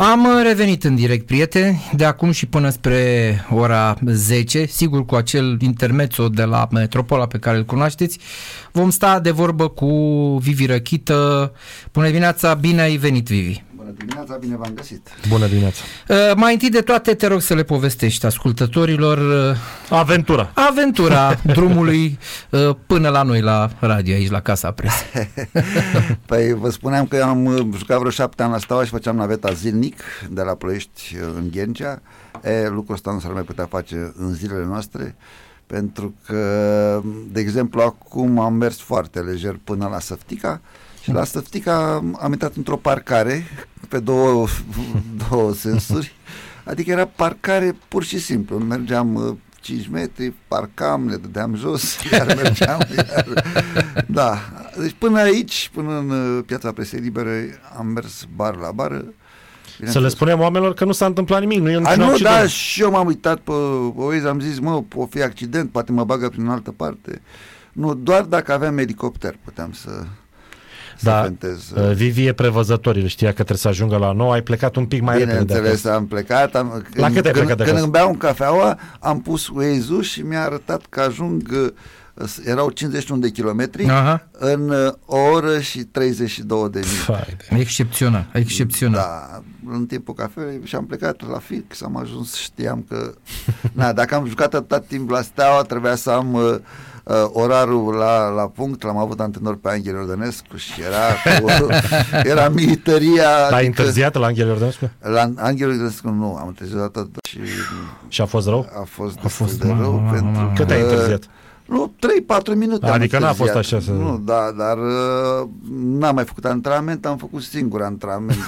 Am uh, revenit în direct, prieteni, de acum și până spre ora 10, sigur cu acel intermezzo de la Metropola pe care îl cunoașteți, vom sta de vorbă cu Vivi Răchită. Bună dimineața, bine ai venit, Vivi! Bună dimineața, bine v-am găsit! Bună dimineața! Uh, mai întâi de toate te rog să le povestești ascultătorilor uh, Aventura! aventura drumului uh, până la noi la radio, aici la Casa Pres. Păi vă spuneam că am uh, jucat vreo șapte ani la Steaua și făceam naveta zilnic de la Ploiești uh, în Ghencea. E, lucrul ăsta nu s-ar mai putea face în zilele noastre pentru că, de exemplu, acum am mers foarte lejer până la Săftica și la Săftica am intrat într-o parcare pe două, două sensuri, adică era parcare pur și simplu, mergeam uh, 5 metri, parcam, le dădeam jos, iar mergeam, iar... Da, deci până aici, până în uh, piața presei libere, am mers bar la bar. Să le spunem oamenilor că nu s-a întâmplat nimic, nu e A, niciun nu, accident. da, și eu m-am uitat pe Waze, am zis, mă, o fi accident, poate mă bagă prin altă parte. Nu, doar dacă aveam elicopter puteam să, să Da, fentez. uh, Vivi e prevăzător, el știa că trebuie să ajungă la 9, ai plecat un pic mai repede de Bineînțeles, acasă. am plecat. Am, La cât ai când, plecat de când acasă? îmi beau un cafeaua, am pus Waze-ul și mi-a arătat că ajung, uh, erau 51 de kilometri, Aha. în uh, o oră și 32 de minute. Fai de- Excepțional, excepțional. Da, în timpul cafelei și am plecat la fix, am ajuns, știam că... Na, dacă am jucat atâta timp la Steaua, trebuia să am uh, uh, orarul la, la punct, l-am avut antenor pe Angel Ordănescu și era, cu, era militaria... adică L-ai întârziat la Anghel Iordănescu? La Angel Ordănescu nu, am întârziat atât și Și a fost rău? a fost, A a fost, fost de mă, rău mă, mă, pentru mă. Cât ai că- întârziat? Nu, 3-4 minute am Adică n-a fost întârziat. așa să- Nu, da, dar uh, n-am mai făcut antrenament, am făcut singur antrenament.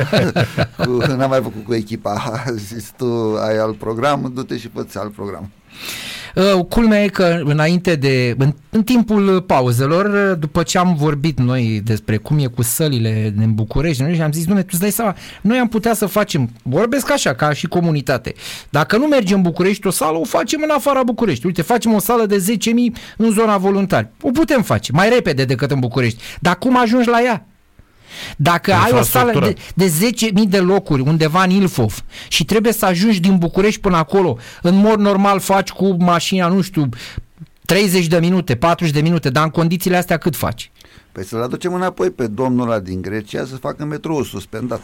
cu, n-am mai făcut cu echipa. A zis tu ai alt program, du-te și fă alt program. Uh, Culmea e că înainte de, în, în timpul pauzelor, uh, după ce am vorbit noi despre cum e cu sălile în București, noi, și am zis, Doamne, tu îți dai seama, noi am putea să facem, vorbesc așa, ca și comunitate, dacă nu mergem în București o sală, o facem în afara București. Uite, facem o sală de 10.000 în zona voluntari. O putem face, mai repede decât în București. Dar cum ajungi la ea? Dacă ai o sală de, Infrastructură. de 10.000 de locuri undeva în Ilfov și trebuie să ajungi din București până acolo, în mod normal faci cu mașina, nu știu, 30 de minute, 40 de minute, dar în condițiile astea cât faci? Păi să-l aducem înapoi pe domnul ăla din Grecia să facă metrou suspendat.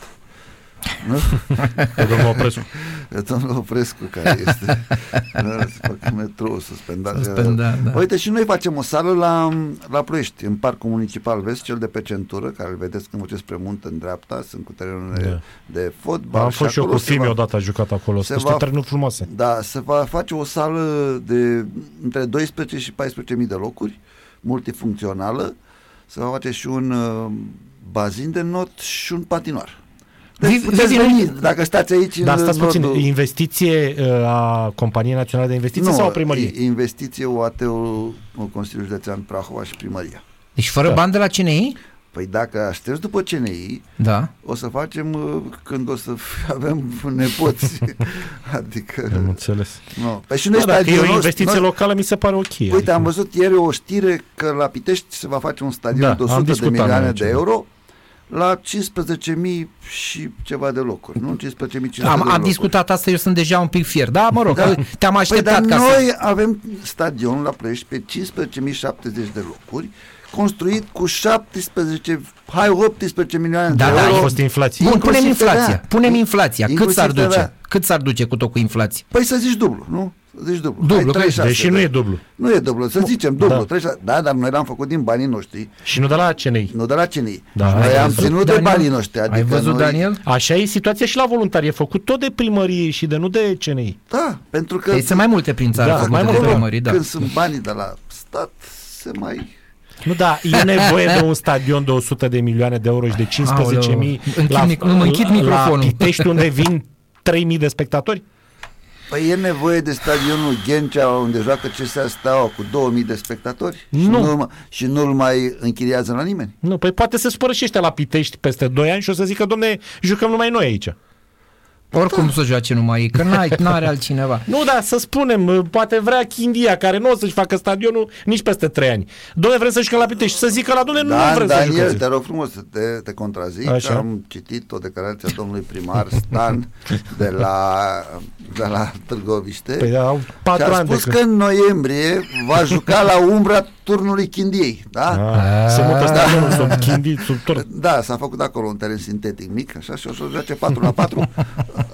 Nu? Pe domnul Oprescu. Pe domnul Oprescu care este nu, să facă metrou suspendat. Suspendat, da. Uite și noi facem o sală la, la Ploiești, în Parcul Municipal Vest, cel de pe centură, care îl vedeți când mergeți spre munte în dreapta, sunt cu terenurile Da. de fotbal. Am fost și eu acolo cu se Fimi va- odată, a jucat acolo. se Sunt niște va- terenuri frumoase. Da, se va face o sală de între 12 și 14.000 de locuri, multifuncțională, se va face și un uh, bazin de not și un patinoar. Deci Vivi- puteți Vivi, veni, dacă stați aici Dar în stați puțin, nordul- investiție uh, a Companiei Naționale de Investiții sau a primăriei? i- investiție OAT-ul Consiliul Județean Prahova și Primăria. Deci fără Da. bani de la CNI? Păi dacă aștepți după CNI, Da. o să facem uh, când o să f- avem nepoți. adică, Am înțeles. nu. Păi și noi Da, dacă e stadionul o nostru- investiție noi- locală, mi se pare ok. Uite, am văzut ieri o știre că la Pitești se va face un stadion Da, de am 100 de discutat milioane noi de aici, da. Euro la 15.000 și ceva de locuri, nu? 15.500 de Am, am locuri. discutat asta, eu sunt deja un pic fier. Da, mă rog, Da. da. te-am Păi, așteptat dar ca să... noi avem stadion la Ploiești pe 15.070 de locuri, construit cu 17, hai 18 milioane Da, de da, euro. a fost inflație. Bun, inclusiv punem inflația. TVA. Punem inflația. Cât Inclusiv s-ar duce? TVA. Cât s-ar duce cu tot cu inflație? Păi să zici dublu, nu? Să zici dublu. Dublu, Hai, că- 36, Deși nu da. e dublu. Nu e dublu, să zicem dublu. Da. 36. Da, dar noi l-am făcut din banii noștri, Și nu de la CNI. nu de la CNI. Da, noi ai am văzut, ținut de Daniel? banii noștri. Adică Ai văzut, noi, Daniel? Așa e situația și la voluntari. E făcut tot de primărie și de nu de CNI. Da, pentru că Păi sunt mai multe prin țară Da, făcute mai de multe. primării, da. când sunt banii de la stat, se mai... Nu, da, e nevoie de un stadion de 100 de milioane de euro și de 15.000 Aoleu, închid la, mic- nu, închid la, microfonul. la Pitești unde vin 3.000 de spectatori? Păi e nevoie de stadionul Ghencea unde joacă CSA Steaua cu 2000 de spectatori și Nu. nu-l, mai- și nu-l mai închiriază la nimeni. Nu, păi poate se supără și ăștia la Pitești peste 2 ani și o să zică, domne, jucăm numai noi aici. Oricum da. să joace numai ei, că n-ai, n-are altcineva. Nu, da, să spunem, poate vrea Chindia, care nu o să-și facă stadionul nici peste 3 ani. Doamne, vrem să jucăm la Pitești. Să zică la doamne, Da, nu vrem să Daniel, jucăm. te rog frumos să te, te contrazic. Așa. Am citit o declarație a domnului primar Stan de la, de la Târgoviște. Păi au și patru a ani de spus când. că în noiembrie va juca la umbra turnului Chindiei. Da? Ah, se mută stadionul sub Chindi, sub tur. Da, s-a făcut acolo un teren sintetic mic, așa, și o să joace 4 la 4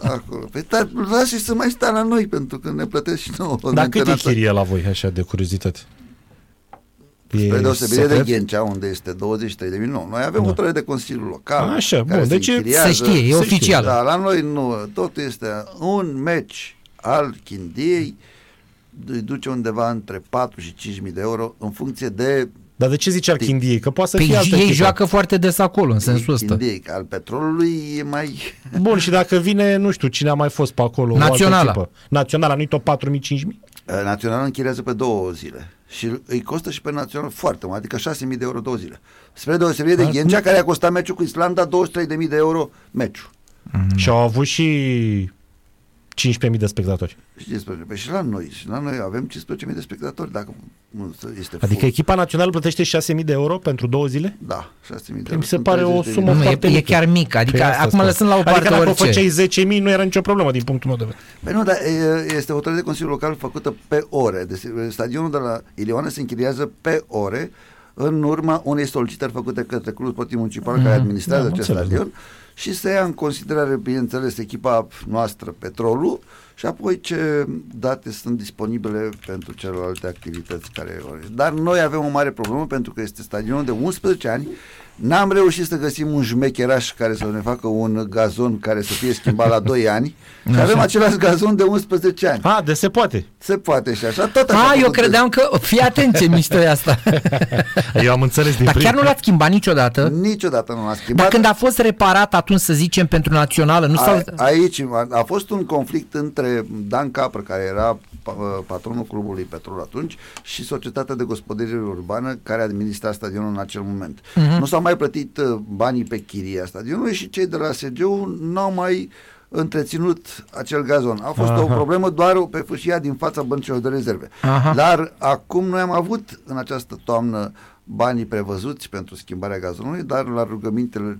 acolo. Păi, dar lasă să mai stea la noi, pentru că ne plătesc și nouă. Dar cât e mentenanță. chirie la voi, așa, de curiozitate? Spre deosebire de secret? Ghencea, unde este 23 de mii. Nu, noi avem Da. o hotărâre de Consiliu Local. Așa, care bun, se deci e- închiriază. Se știe, e Se oficial. Da, la noi nu. Totul este un meci al Chindiei îi duce undeva între 4 și 5 mii de euro în funcție de Dar de ce zice al Chindiei? Că poate să Păi fie altă ei echipă. joacă foarte des acolo, în sensul ăsta. Chindiei. Al petrolului e mai... Bun, și dacă vine, nu știu, cine a mai fost pe acolo? o altă Naționala. echipă. Naționala, nu-i tot 4.000-5.000? Național închiriază pe două zile și îi costă și pe Național foarte mult, adică 6.000 de euro două zile. Spre deosebire de Dar Ghencea, nu- care a costat meciul cu Islanda 23.000 de euro meciul. Și au avut și 15.000 de spectatori. Și 15. Păi și la noi, și la noi avem 15.000 de spectatori, dacă nu este Adică full. echipa națională plătește 6.000 de euro pentru două zile? Da, 6.000 de Mi euro. se Sunt pare o 30.000. sumă Nu, e, foarte e mică. chiar mic, adică Păi asta acum spun. lăsând la o parte Adică dacă orice. făceai 10.000 nu era nicio problemă din punctul meu de vedere. Păi nu, dar e, este o hotărâre de Consiliu Local făcută pe ore. Deci, stadionul de la Ilioane se închiriază pe ore în urma unei solicitări făcute către Clubul Sportiv Municipal care Mhm. administrează Da, am acest înțeles, stadion și se ia în considerare, bineînțeles, echipa noastră, Petrolul, și apoi ce date sunt disponibile pentru celelalte activități care... Dar noi avem o mare problemă pentru că este stadionul de 11 ani N-am reușit să găsim un jmecheraș care să ne facă un gazon care să fie schimbat la 2 ani și Așa. avem același gazon de 11 ani. A, de se poate. Se poate și așa, tot așa. A, eu făcut credeam că, fii atent ce mișto e asta. Eu am înțeles din Dar prim. chiar nu l-ați schimbat niciodată? Niciodată nu l-a Dar schimbat. când a fost reparat atunci, să zicem, pentru națională, nu s-au... A, aici a, a fost un conflict între Dan Capră, care era pa- patronul clubului Petrol atunci, și Societatea de Gospodărire Urbană, care administra stadionul în acel moment. Mhm. Nu s-au mai plătit uh, banii pe chiria stadionului și cei de la SGU n-au mai întreținut acel gazon. A fost Aha. o problemă doar pe fâșia din fața băncilor de rezerve. Aha. Dar acum noi am avut în această toamnă banii prevăzuți pentru schimbarea gazonului, dar la rugămintele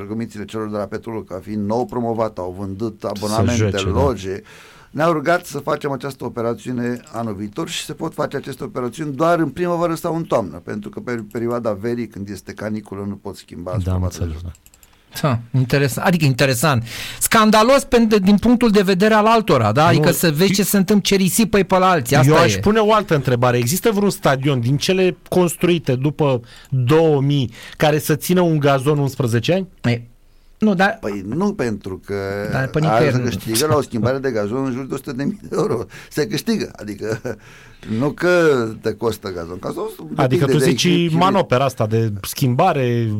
rugămințile celor de la Petrol, ca fiind nou promovat, au vândut abonamente, joace, da. loge, ne-au rugat să facem această operațiune anul viitor și se pot face aceste operațiuni doar în primăvară sau în toamnă, pentru că pe perioada verii, când este caniculă, nu pot schimba. Da, am suprafața de înțeles. jos. Da. Ha, interesant. Adică interesant. Scandalos pentru, din punctul de vedere al altora, da? Adică Nu, să vezi ce se întâmplă, ce risipă pe la alții. Asta Eu aș e. pune o altă întrebare. Există vreun stadion din cele construite după 2000 care să țină un gazon 11 ani? E, Nu, dar Păi nu pentru că Dar pe Dar nicăieri se nu. câștigă la o schimbare de gazon în jur de 100 de mii de euro. Se câștigă, adică nu că te costă gazon. Gazon Adică tu depinde de zici echipă. manopera asta de schimbare,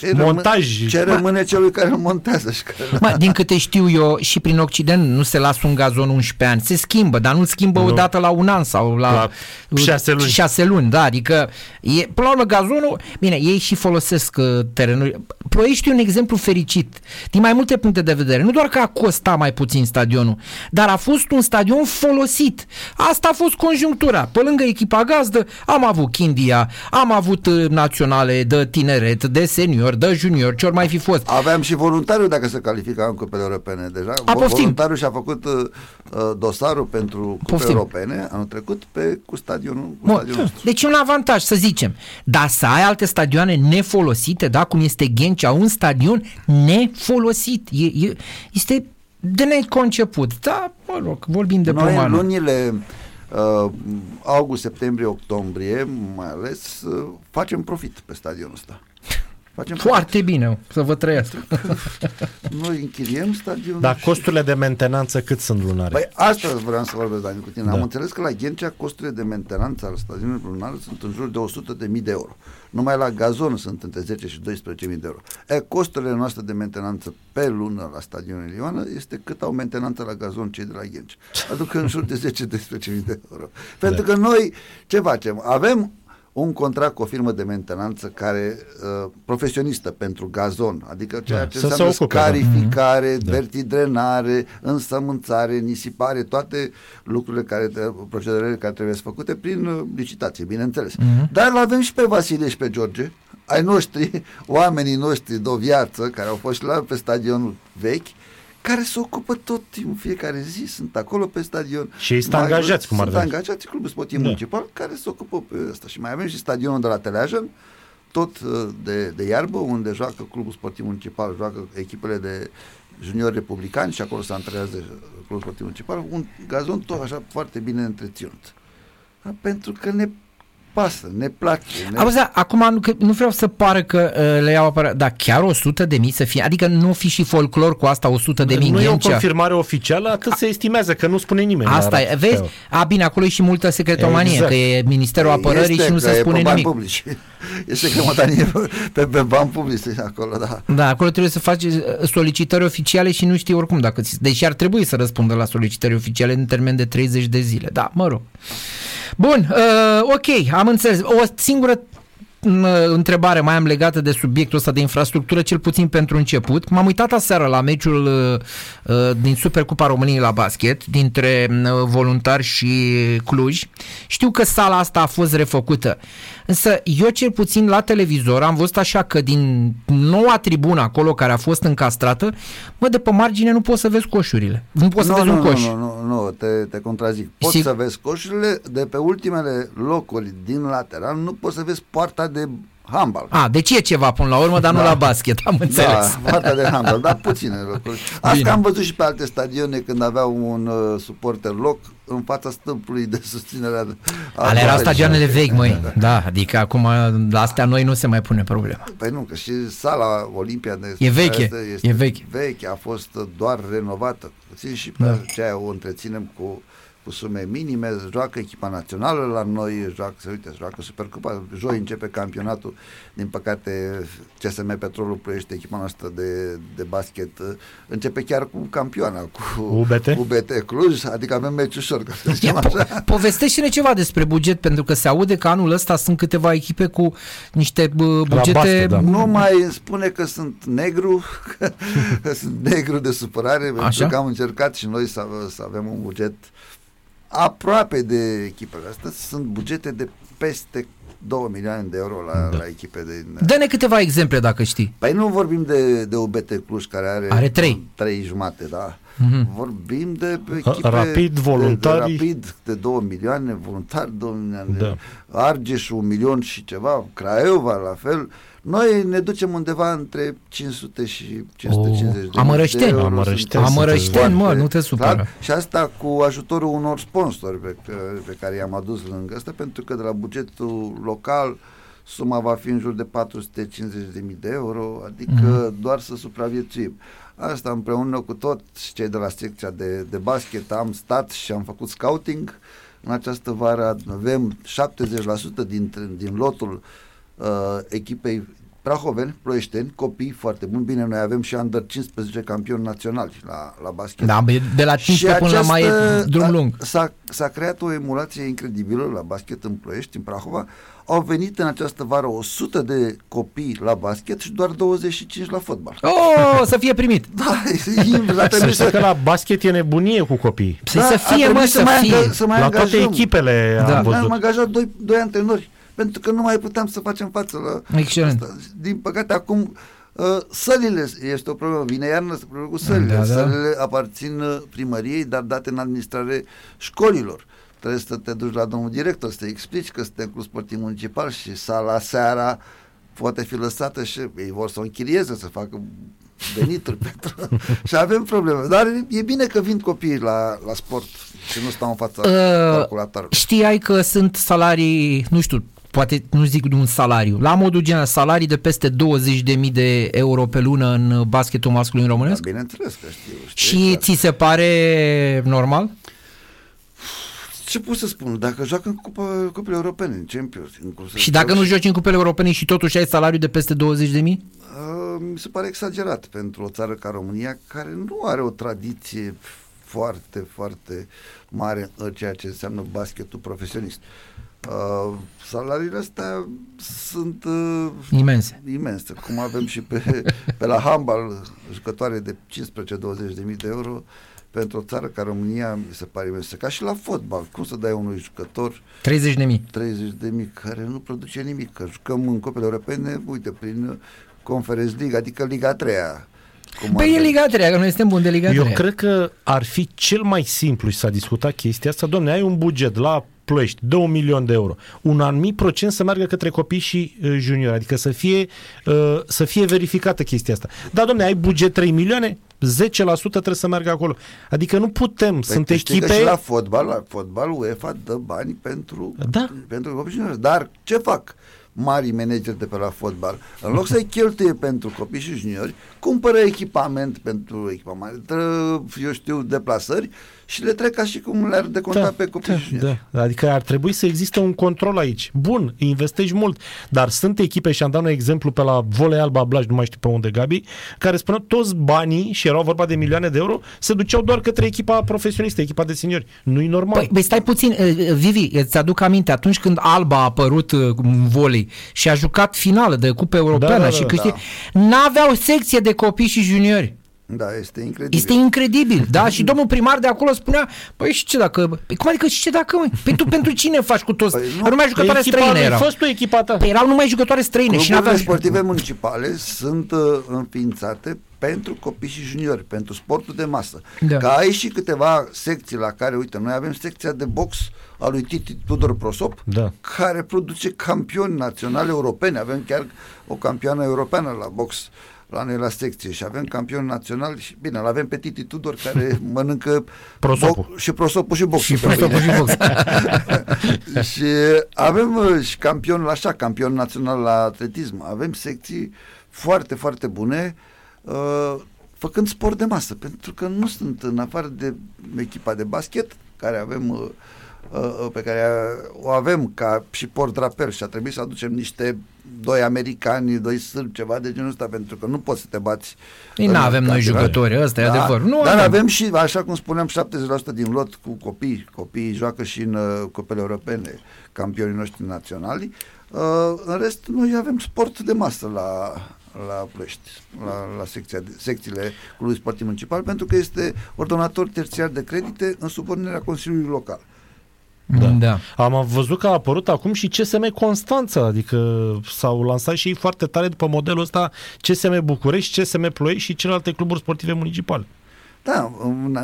Ce montaj. Rămâne, ce rămâne celui care îl montează și care Mă, din câte știu eu, și prin Occident nu se lasă un gazon 11 ani. Se schimbă, dar nu schimbă Nu. o dată la un an sau la, La șase luni. șase luni, da, adică e, până la urmă gazonul, bine, ei și folosesc uh, terenuri. Ploiești e un exemplu fericit, din mai multe puncte de vedere. Nu doar că a costat mai puțin stadionul, dar a fost un stadion folosit. Asta a fost conjunctura. Pe lângă echipa gazdă am avut Chindia, am avut uh, naționale de tineret, de senior, de junior, ce ori mai fi fost. Aveam și voluntariu dacă se califica în cupele europene deja. A, poftim. Voluntariu și-a făcut uh, uh, dosarul pentru cupe Poftim. europene anul trecut pe, cu stadionul, cu Bun. stadionul nostru. Deci e un avantaj, să zicem. Dar să ai alte stadioane nefolosite, da, cum este Ghencea, un stadion nefolosit. E, e, este de neconceput. Da, mă rog, vorbim de Noi în pomană. lunile uh, august, septembrie, octombrie, mai ales, uh, facem profit pe stadionul ăsta. Facem Foarte bine, să vă trăiască. profit. Noi închiriem stadionul Dar și- costurile de mentenanță cât sunt lunare? Păi asta vreau să vorbesc, Dani, cu tine. Da. Am înțeles că la Ghencea costurile de mentenanță al stadionului lunar sunt în jur de 100 de mii de euro. Numai la gazon sunt între 10 și 12 mii de euro. E, costurile noastre de mentenanță pe lună la stadionul Ilioană este cât au mentenanță la gazon cei de la Ghencea. Aducă în jur de 10-12 mii de euro. Pentru Da. că noi ce facem? Avem un contract cu o firmă de mentenanță care uh, profesionistă pentru gazon, adică ceea Da, ce să se înseamnă ocupe, da. scarificare, Da. vertidrenare, însămânțare, nisipare, toate lucrurile care, procedurele care trebuie să făcute prin uh, licitație, bineînțeles. Dar îl avem și pe Vasile și pe George, ai noștri, oamenii noștri de o viață, care au fost și la pe stadionul vechi, care se ocupă tot timpul, fiecare zi, sunt acolo pe stadion. Și ei sunt Mai- angajați, cum ar Sunt veni. angajați clubul sportiv Da. municipal care se ocupă pe ăsta. Și mai avem și stadionul de la Teleajen, tot uh, de, de iarbă, unde joacă clubul sportiv municipal, joacă echipele de juniori republicani și acolo se antrenează clubul sportiv municipal, un gazon tot așa foarte bine întreținut. Da, Pentru că ne pasă, ne place. Ne... Auzi, da, acum nu, că, nu vreau să pară că uh, le iau apărare, dar chiar 100 de mii să fie, adică nu fi și folclor cu asta 100 de mii nu e o Ghencea. confirmare oficială, atât se estimează, că nu spune nimeni. Asta la- e, vezi? A, bine, acolo e și multă secretomanie, Exact. că e Ministerul Apărării Este și nu că se e spune pe bani nimic. Publici. Este că mătanie pe, pe bani publici acolo, da. Da, acolo trebuie să faci uh, solicitări oficiale și nu știi oricum dacă ți... Deși ar trebui să răspundă la solicitări oficiale în termen de 30 de zile. Da, mă rog. Bun, uh, ok, am înțeles. O singură m, întrebare mai am legată de subiectul ăsta de infrastructură, cel puțin pentru început. M-am uitat aseară la meciul uh, uh, din Supercupa României la basket, dintre uh, voluntari și Cluj. Știu că sala asta a fost refăcută, însă eu cel puțin la televizor am văzut așa că din noua tribună acolo care a fost încastrată, mă, de pe margine nu poți să vezi coșurile. Nu poți să nu, vezi nu, un coș. Nu, nu, nu, te, te contrazic. Poți Sig- să vezi coșurile de pe ultimele locuri din lateral, nu poți să vezi poarta de handbal. A, deci e ceva până la urmă, dar nu Da. la basket, am înțeles. Da, poarta de handbal, dar puține locuri. Asta Bine. am văzut și pe alte stadioane când aveau un uh, suporter loc în fața stâmpului de susținere a Ale erau a- stadioanele vechi, măi. Da, adică acum la astea noi nu se mai pune problema. Păi nu, că și sala Olimpia de E veche, este, este e veche. veche, a fost doar renovată. Puțin și pe Da. aceea o întreținem cu, cu sume minime, joacă echipa națională la noi, joacă, se uite, joacă Supercupa, joi începe campionatul, din păcate CSM Petrolul Ploiești, echipa noastră de, de basket, începe chiar cu campioana, cu UBT? UBT Cluj, adică avem meci ușor, ca să Ia, zicem po- așa. povestește-ne ceva despre buget, pentru că se aude că anul ăsta sunt câteva echipe cu niște bă, bugete... basket, da. Nu mai spune că sunt negru, că sunt negru de supărare, Așa? pentru că am încercat și noi să, să avem un buget aproape de echipele astea. Sunt bugete de peste 2 milioane de euro la, Da. la echipe de... Dă-ne câteva exemple dacă știi. Păi nu vorbim de, de UBT Cluj, care are... Are trei. Trei jumate, da. Mhm. Vorbim de echipe... Rapid, de- voluntari. De, rapid, de 2 milioane, voluntari 2 milioane. Da. Argeș, un milion și ceva, Craiova, la fel. Noi ne ducem undeva între 500 și 550 Oh, de Amărășteni. mii de euro. Amărășteni Suntem Amărășteni, mă, foarte nu te supăra. clar. Și asta cu ajutorul unor sponsori pe, că- pe care i-am adus lângă asta, pentru că de la bugetul local suma va fi în jur de 450.000 de euro, adică Mhm. doar să supraviețuim. Asta împreună cu toți cei de la secția de, de basket am stat și am făcut scouting. În această vară avem 70% dintre, din lotul uh, echipei Prahoveni, Ploieșteni, copii foarte buni. Bine, noi avem și under 15 campioni naționali la, la basket. Da, bă, de la 15 până la mai e drum a- lung. S-a, s-a creat o emulație incredibilă la basket în Ploiești, în Prahova. Au venit în această vară 100 de copii la basket și doar 25 la fotbal. Oh, să fie primit. Da, e invers, a Să trebuit știi să, că la basket e nebunie cu copii. Să, Da, să a fie, trebuit mă, să să mai fie. angaj- să mai La toate angajăm. echipele Da. am Noi am văzut. angajat doi, doi antrenori pentru că nu mai puteam să facem față la Excelent. asta. Din păcate acum uh, sălile este o problemă, vine iarna să problemă cu sălile. Da, da. Sălile aparțin uh, primăriei, dar date în administrare școlilor. Trebuie să te duci la domnul director, să te explici că suntem club sportiv municipal și sala seara poate fi lăsată și ei vor să o închirieze, să facă venituri pentru... și avem probleme. Dar e bine că vin copiii la, la sport și nu stau în fața Uh, calculatorului. Știai că sunt salarii, nu știu, poate nu zic de un salariu, la modul general, salarii de peste 20.000 de euro pe lună în basketul masculin Da, românesc? bineînțeles că știu. știu Și exact. ți se pare normal? Ce pot să spun? Dacă joacă în cupa, cupele europene, în Champions, în curse, Și dacă nu joci în cupele europene și totuși ai salariu de peste 20.000? Uh, mi se pare exagerat pentru o țară ca România, care nu are o tradiție foarte, foarte mare în ceea ce înseamnă basketul profesionist. Uh, salariile astea sunt uh, Imense. imense, cum avem și pe, pe la handbal jucătoare de 15-20 de mii de euro pentru o țară ca România mi se pare imensă. Ca și la fotbal, cum să dai unui jucător 30 de mii. 30 de mii care nu produce nimic, că jucăm în copele europene, uite, prin Conference League, adică Liga 3 cum Păi ar e veni. Liga 3, că noi suntem buni de Liga 3. Eu cred că ar fi cel mai simplu și s-a discutat chestia asta. Domne, ai un buget la plăști de un milion de euro. Un anumit procent să meargă către copii și uh, juniori, adică să fie, uh, să fie verificată chestia asta. Da, domne, ai buget 3 milioane, 10% trebuie să meargă acolo. Adică nu putem, Păi sunt tu știi că echipe... și la fotbal, la fotbal UEFA dă bani pentru, Da. pentru copii și juniori. Dar ce fac mari manageri de pe la fotbal? În loc să-i cheltuie pentru copii și juniori, cumpără echipament pentru echipament, tră, eu știu, deplasări și le trec ca și cum le-ar deconta pe copii și juniori. da. Adică ar trebui să existe un control aici. Bun, investești mult, dar sunt echipe, și am dat un exemplu pe la Volei Alba Blaj, nu mai știu pe unde, Gabi, care spuneau toți banii, și erau vorba de milioane de euro, se duceau doar către echipa profesionistă, echipa de seniori. Nu-i normal. Păi, băi, stai puțin, uh, Vivi, îți aduc aminte, atunci când Alba a apărut uh, în volei și a jucat finală de Cupa Europeană Da, da, și da, câștig, n-aveau secție de copii și juniori. Da, este incredibil. Este incredibil, da? Și domnul primar de acolo spunea, păi și ce dacă, păi cum adică și ce dacă, măi? Păi tu pentru cine faci cu toți? Păi Păi nu, numai Că jucătoare echipa străine lui, erau. fostul echipa ta. Păi erau numai jucătoare străine și Cluburile n-aveau... sportive municipale sunt uh, înființate pentru copii și juniori, pentru sportul de masă. Da. Ca ai și câteva secții la care, uite, noi avem secția de box a lui Titi Tudor Prosop, Da. care produce campioni naționali europeni. Avem chiar o campioană europeană la box la noi la secție și avem campioni naționali și bine, îl avem pe Titi Tudor care mănâncă Prosopul. boc- și prosopul și boxul. Și pe mâine. prosopul și box. și avem uh, și campion la așa, campion național la atletism. Avem secții foarte, foarte bune uh, făcând sport de masă, pentru că nu sunt în afară de echipa de basket, care avem uh, uh, pe care o avem ca și port drapel și a trebuit să aducem niște doi americani, doi sârbi, ceva de genul ăsta, pentru că nu poți să te bați. Ei, în n-avem noi campionat. jucători, ăsta e adevărul. Nu dar avem. avem și, așa cum spuneam, 70% din lot cu copii. Copiii joacă și în uh, copele europene, campionii noștri naționali. Uh, în rest, noi avem sport de masă la, la Ploiești, la, la secția de, secțiile Clubului Sportiv Municipal, pentru că este ordonator terțiar de credite în subordinerea Consiliului Local. Da. da. Am văzut că a apărut acum și CSM Constanța, adică s-au lansat și ei foarte tare după modelul ăsta CSM București, CSM Ploiești și celelalte cluburi sportive municipale. Da, în,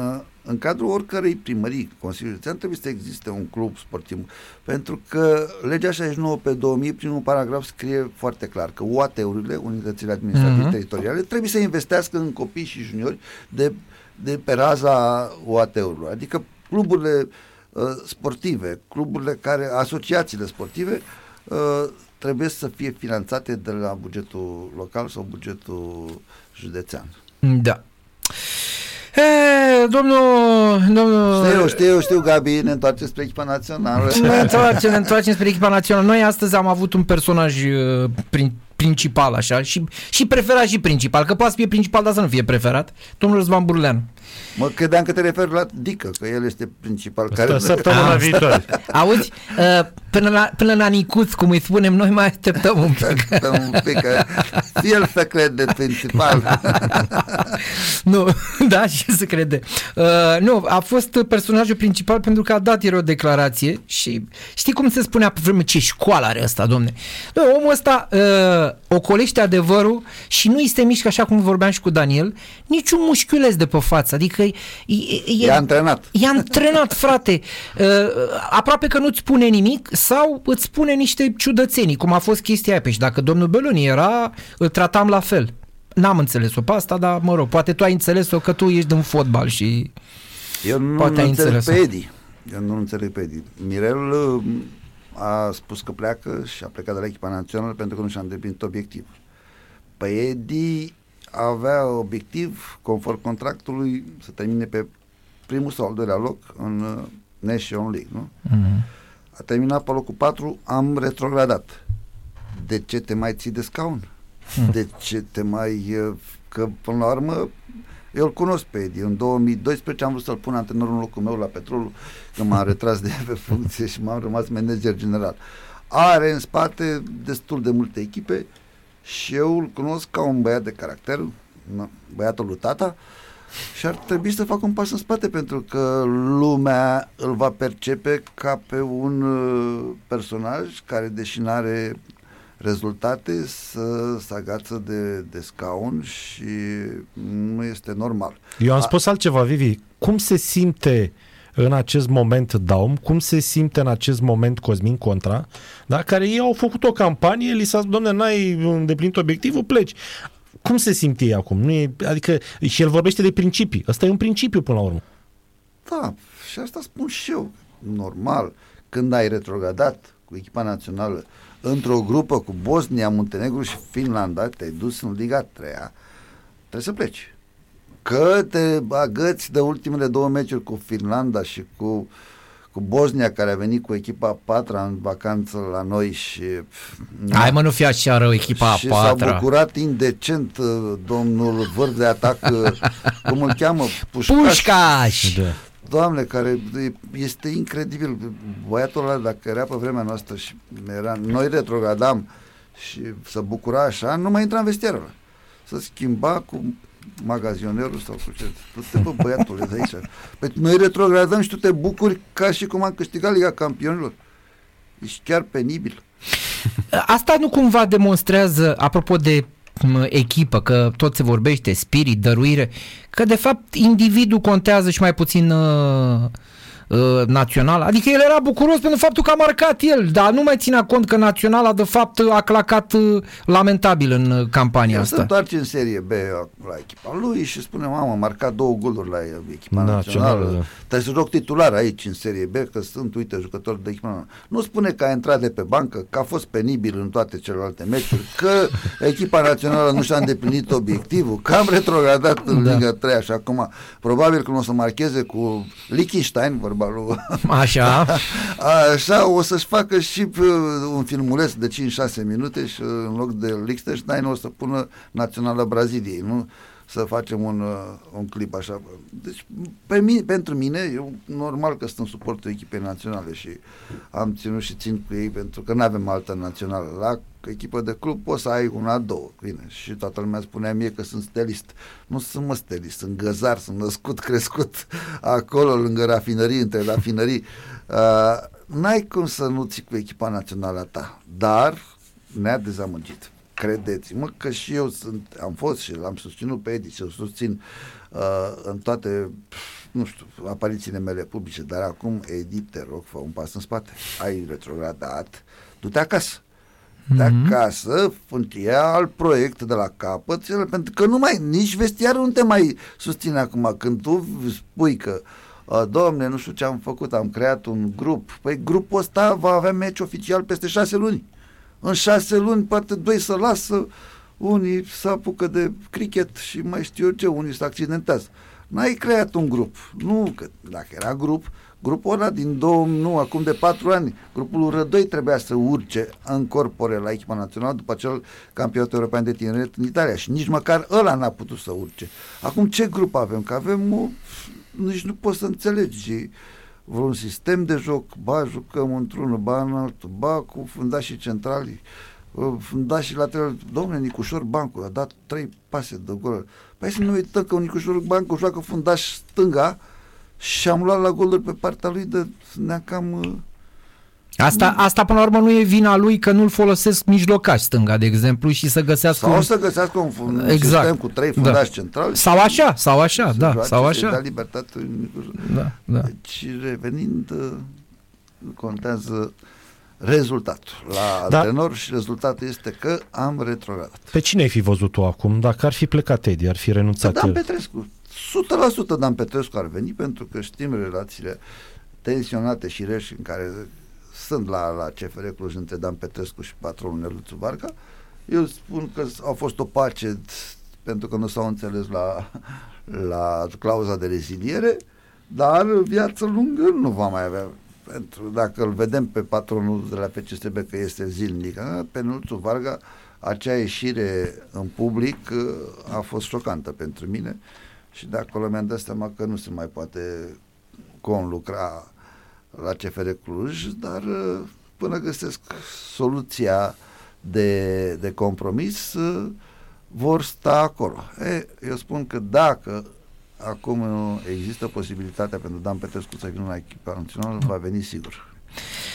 în cadrul oricărei primării Consiliului Județean trebuie să existe un club sportiv, pentru că legea 69 pe 2000, primul paragraf scrie foarte clar că UAT-urile, unitățile administrative Mhm. teritoriale, trebuie să investească în copii și juniori de, de pe raza UAT-urilor, adică cluburile uh, sportive, cluburile care, asociațiile sportive uh, trebuie să fie finanțate de la bugetul local sau bugetul județean. Da. E, domnul, domnul... Știu, știu, știu, Gabi, ne întoarcem spre echipa națională. Ne întoarcem, ne întoarcem spre echipa națională. Noi astăzi am avut un personaj uh, prin, principal, așa, și, și preferat și principal, că poate să fie principal, dar să nu fie preferat, domnul Răzvan Burleanu. Mă credeam că te referi la Dică, că el este principal. Care... Care... Săptămâna Ah. viitoare. Auzi, uh, până, la, până la Nicuț, cum îi spunem noi, mai așteptăm un pic. Stă un pic, că fie el să crede principal. nu, da, și se crede. Uh, nu, a fost personajul principal pentru că a dat el o declarație și știi cum se spunea pe vreme, ce școală are ăsta, domne. Nu, omul ăsta uh, ocolește adevărul și nu este mișcă așa cum vorbeam și cu Daniel, niciun mușchiuleț de pe față, adică e, e, E antrenat. E antrenat, frate. Uh, aproape că nu-ți spune nimic sau îți spune niște ciudățenii, cum a fost chestia aia. Păi și dacă domnul Beloni era, îl tratam la fel. N-am înțeles-o pe asta, dar mă rog, poate tu ai înțeles-o că tu ești din fotbal și... Eu nu Poate ai înțeleg înțeles-o. pe Edi. Eu nu înțeleg pe Edi. Mirel uh, a spus că pleacă și a plecat de la echipa națională pentru că nu și-a îndeplinit obiectiv. Pe Edi avea obiectiv, conform contractului, să termine pe primul sau al doilea loc în uh, Nation League, nu? Mm-hmm. A terminat pe locul 4, am retrogradat. De ce te mai ții de scaun? Hmm. De ce te mai... uh, Că, până la urmă, Eu îl cunosc pe Edi. În 2012 am vrut să-l pun antrenorul în locul meu la petrolul, când m-am retras de pe funcție și m-am rămas manager general. Are în spate destul de multe echipe și eu îl cunosc ca un băiat de caracter, băiatul lui tata, și ar trebui să facă un pas în spate pentru că lumea îl va percepe ca pe un uh, personaj care, deși nu are rezultate, să se agață de, de scaun și nu este normal. Eu am spus A... altceva, Vivi. Cum se simte în acest moment Daum, cum se simte în acest moment Cosmin Contra, da? care ei au făcut o campanie, li s-a zis, domne, n-ai îndeplinit obiectivul, pleci cum se simte ei acum? Nu e, adică și el vorbește de principii. Ăsta e un principiu până la urmă. Da, și asta spun și eu. Normal, când ai retrogradat cu echipa națională într-o grupă cu Bosnia, Muntenegru și Finlanda, te-ai dus în Liga 3 trebuie să pleci. Că te agăți de ultimele două meciuri cu Finlanda și cu uh, cu Bosnia care a venit cu echipa patra în vacanță la noi și... Hai mă, nu fi așa rău echipa și patra. s-a bucurat indecent uh, domnul vârf de atac, uh, cum îl cheamă? Pușcaș! Pușcaș! Da. Doamne, care este incredibil. Băiatul ăla, dacă era pe vremea noastră și era, noi retrogradam și să bucura așa, nu mai intra în vestierul Să schimba cu magazionerul sau cu ce. Tu te bă, băiatule, de aici. Păi noi retrogradăm și tu te bucuri ca și cum am câștigat Liga Campionilor. Ești chiar penibil. Asta nu cumva demonstrează, apropo de echipă, că tot se vorbește, spirit, dăruire, că de fapt individul contează și mai puțin uh, uh, național. Adică el era bucuros pentru faptul că a marcat el, dar nu mai ținea cont că naționala de fapt a clacat uh, lamentabil în uh, campania el asta. se întoarce în serie B la echipa lui și spune, mamă, a marcat două goluri la echipa națională. națională. Da. Trebuie să joc titular aici în serie B, că sunt, uite, jucători de echipa națională. Nu spune că a intrat de pe bancă, că a fost penibil în toate celelalte meciuri, că echipa națională nu și-a îndeplinit obiectivul, că am retrogradat în da. Liga 3 și acum probabil că nu o să marcheze cu Liechtenstein, vorba lui. Așa. Așa, o să-și facă și uh, un filmuleț de 5-6 minute și uh, în loc de Liechtenstein o să pună Națională Braziliei, nu? Să facem un, uh, un clip așa. Deci, pe mine, pentru mine, eu normal că sunt în suportul echipei naționale și am ținut și țin cu ei pentru că nu avem altă națională. La echipă de club poți să ai una, două, bine. Și toată lumea spunea mie că sunt stelist. Nu sunt mă stelist, sunt găzar, sunt născut, crescut acolo, lângă rafinării, între rafinării. Uh, n-ai cum să nu ții cu echipa națională a ta, dar ne-a dezamăgit. Credeți-mă că și eu sunt, am fost și l-am susținut pe Edi și îl susțin uh, în toate, nu știu, aparițiile mele publice, dar acum, Edi, te rog, fă un pas în spate. Ai retrogradat, du-te acasă de mm-hmm. acasă, ia alt proiect de la capăt, pentru că nu mai, nici vestiarul nu te mai susține acum. Când tu spui că domne, nu știu ce am făcut, am creat un grup. Păi grupul ăsta va avea meci oficial peste șase luni. În șase luni, poate doi să lasă, unii să apucă de cricket și mai știu eu ce, unii să accidentează. N-ai creat un grup. Nu, că dacă era grup, Grupul ăla din două, nu, acum de patru ani, grupul Rădoi trebuia să urce în corpore la echipa națională după acel campionat european de tineret în Italia și nici măcar ăla n-a putut să urce. Acum ce grup avem? Că avem o, nici nu poți să înțelegi vreun sistem de joc, ba jucăm într-unul, ba în altul, ba cu fundașii centrali, fundașii laterali. Domnule, Nicușor Bancu a dat trei pase de gol. Păi să nu uităm că un Nicușor Bancu joacă fundaș stânga, și am luat la goluri pe partea lui de ne cam... Uh, asta, asta până la urmă nu e vina lui că nu-l folosesc mijlocaș stânga, de exemplu, și să găsească... Sau un... să găsească un, un exact. sistem cu trei fundași da. centrali. Sau așa, sau așa, da, sau așa. Da libertate. Da, da. Deci, revenind, uh, contează rezultatul la da. antrenor și rezultatul este că am retrogradat. Pe cine ai fi văzut tu acum? Dacă ar fi plecat Edi, ar fi renunțat Dan Petrescu. 100% Dan Petrescu ar veni pentru că știm relațiile tensionate și reși în care sunt la, la CFR Cluj între Dan Petrescu și patronul Neluțu Varga. Eu spun că au fost o pace pentru că nu s-au înțeles la, la clauza de reziliere, dar viață lungă nu va mai avea. Pentru, dacă îl vedem pe patronul de la PCSB că este zilnic, pe Neluțu Varga, acea ieșire în public a fost șocantă pentru mine și de acolo mi-am dat seama că nu se mai poate conlucra la CFR Cluj, dar uh, până găsesc soluția de, de compromis, uh, vor sta acolo. E, eu spun că dacă acum există posibilitatea pentru Dan Petrescu să vină la echipa națională, va veni sigur.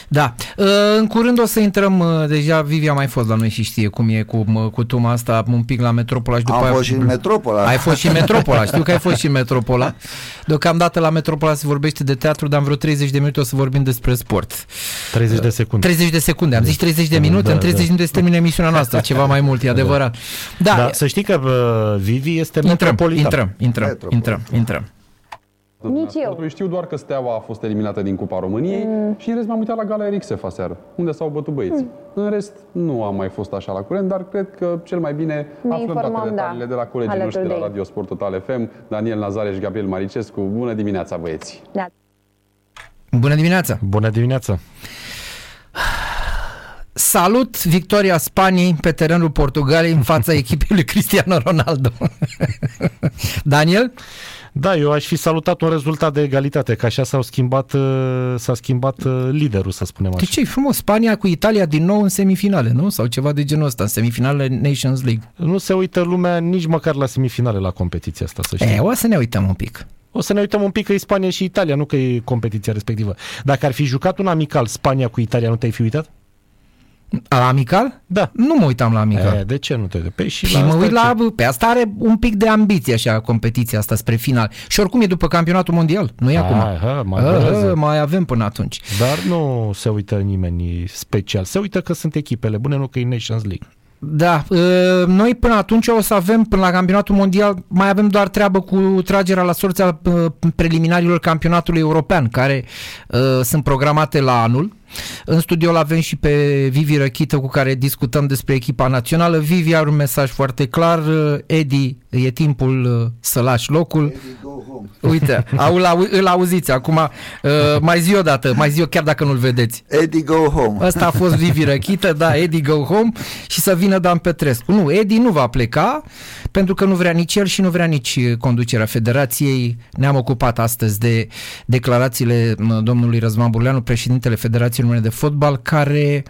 Da. Uh, în curând o să intrăm, uh, deja Vivi a mai fost la noi și știe cum e cu, cu tuma asta, un pic la Metropola și după Am aia... fost și în Metropola. Ai fost și în Metropola, știu că ai fost și în Metropola. Deocamdată la Metropola se vorbește de teatru, dar în vreo 30 de minute o să vorbim despre sport. 30 de secunde. 30 de secunde, am zis 30 de minute, da, în 30 de minute se termine emisiunea noastră, ceva mai mult, e adevărat. Da, da să știi că uh, Vivi este intrăm, metropolitan. Intrăm, intrăm, intrăm, intrăm. Nici eu. Știu doar că Steaua a fost eliminată din Cupa României mm. și în rest m-am uitat la Gala Erixef aseară, unde s-au bătut băieții. Mm. În rest nu am mai fost așa la curent, dar cred că cel mai bine ne aflăm toate detaliile da, de la colegii noștri de la Radio Sport Total FM, Daniel Nazareș și Gabriel Maricescu. Bună dimineața, băieți! Da. Bună dimineața! Bună dimineața! Salut victoria Spaniei pe terenul Portugaliei în fața echipei lui Cristiano Ronaldo. Daniel? Da, eu aș fi salutat un rezultat de egalitate, că așa s-au schimbat, uh, s-a schimbat uh, liderul, să spunem așa. De ce e frumos? Spania cu Italia din nou în semifinale, nu? Sau ceva de genul ăsta, în semifinale Nations League. Nu se uită lumea nici măcar la semifinale la competiția asta, să știi. E, o să ne uităm un pic. O să ne uităm un pic că e Spania și Italia, nu că e competiția respectivă. Dacă ar fi jucat un amical Spania cu Italia, nu te-ai fi uitat? La amical? Da. Nu mă uitam la amical. E, de ce nu te Pe păi și, și la mă uit la... Ce? Pe asta are un pic de ambiție așa competiția asta spre final. Și oricum e după campionatul mondial. Nu e acum. Ha, mai, ha, mai avem până atunci. Dar nu se uită nimeni special. Se uită că sunt echipele bune, nu că e Nations League. Da, ă, noi până atunci o să avem, până la campionatul mondial, mai avem doar treabă cu tragerea la sorția ă, preliminarilor campionatului european, care uh, sunt programate la anul. În studio l avem și pe Vivi Răchită cu care discutăm despre echipa națională. Vivi are un mesaj foarte clar. Edi, e timpul să lași locul. Eddie, Uite, au, îl auziți acum. Uh, mai zi o dată, mai zi o chiar dacă nu-l vedeți. Eddie Go Home. Asta a fost Vivi Răchită, da, Eddie Go Home și să vină Dan Petrescu. Nu, Eddie nu va pleca pentru că nu vrea nici el și nu vrea nici conducerea federației. Ne-am ocupat astăzi de declarațiile domnului Răzvan Burleanu, președintele Federației Române de Fotbal, care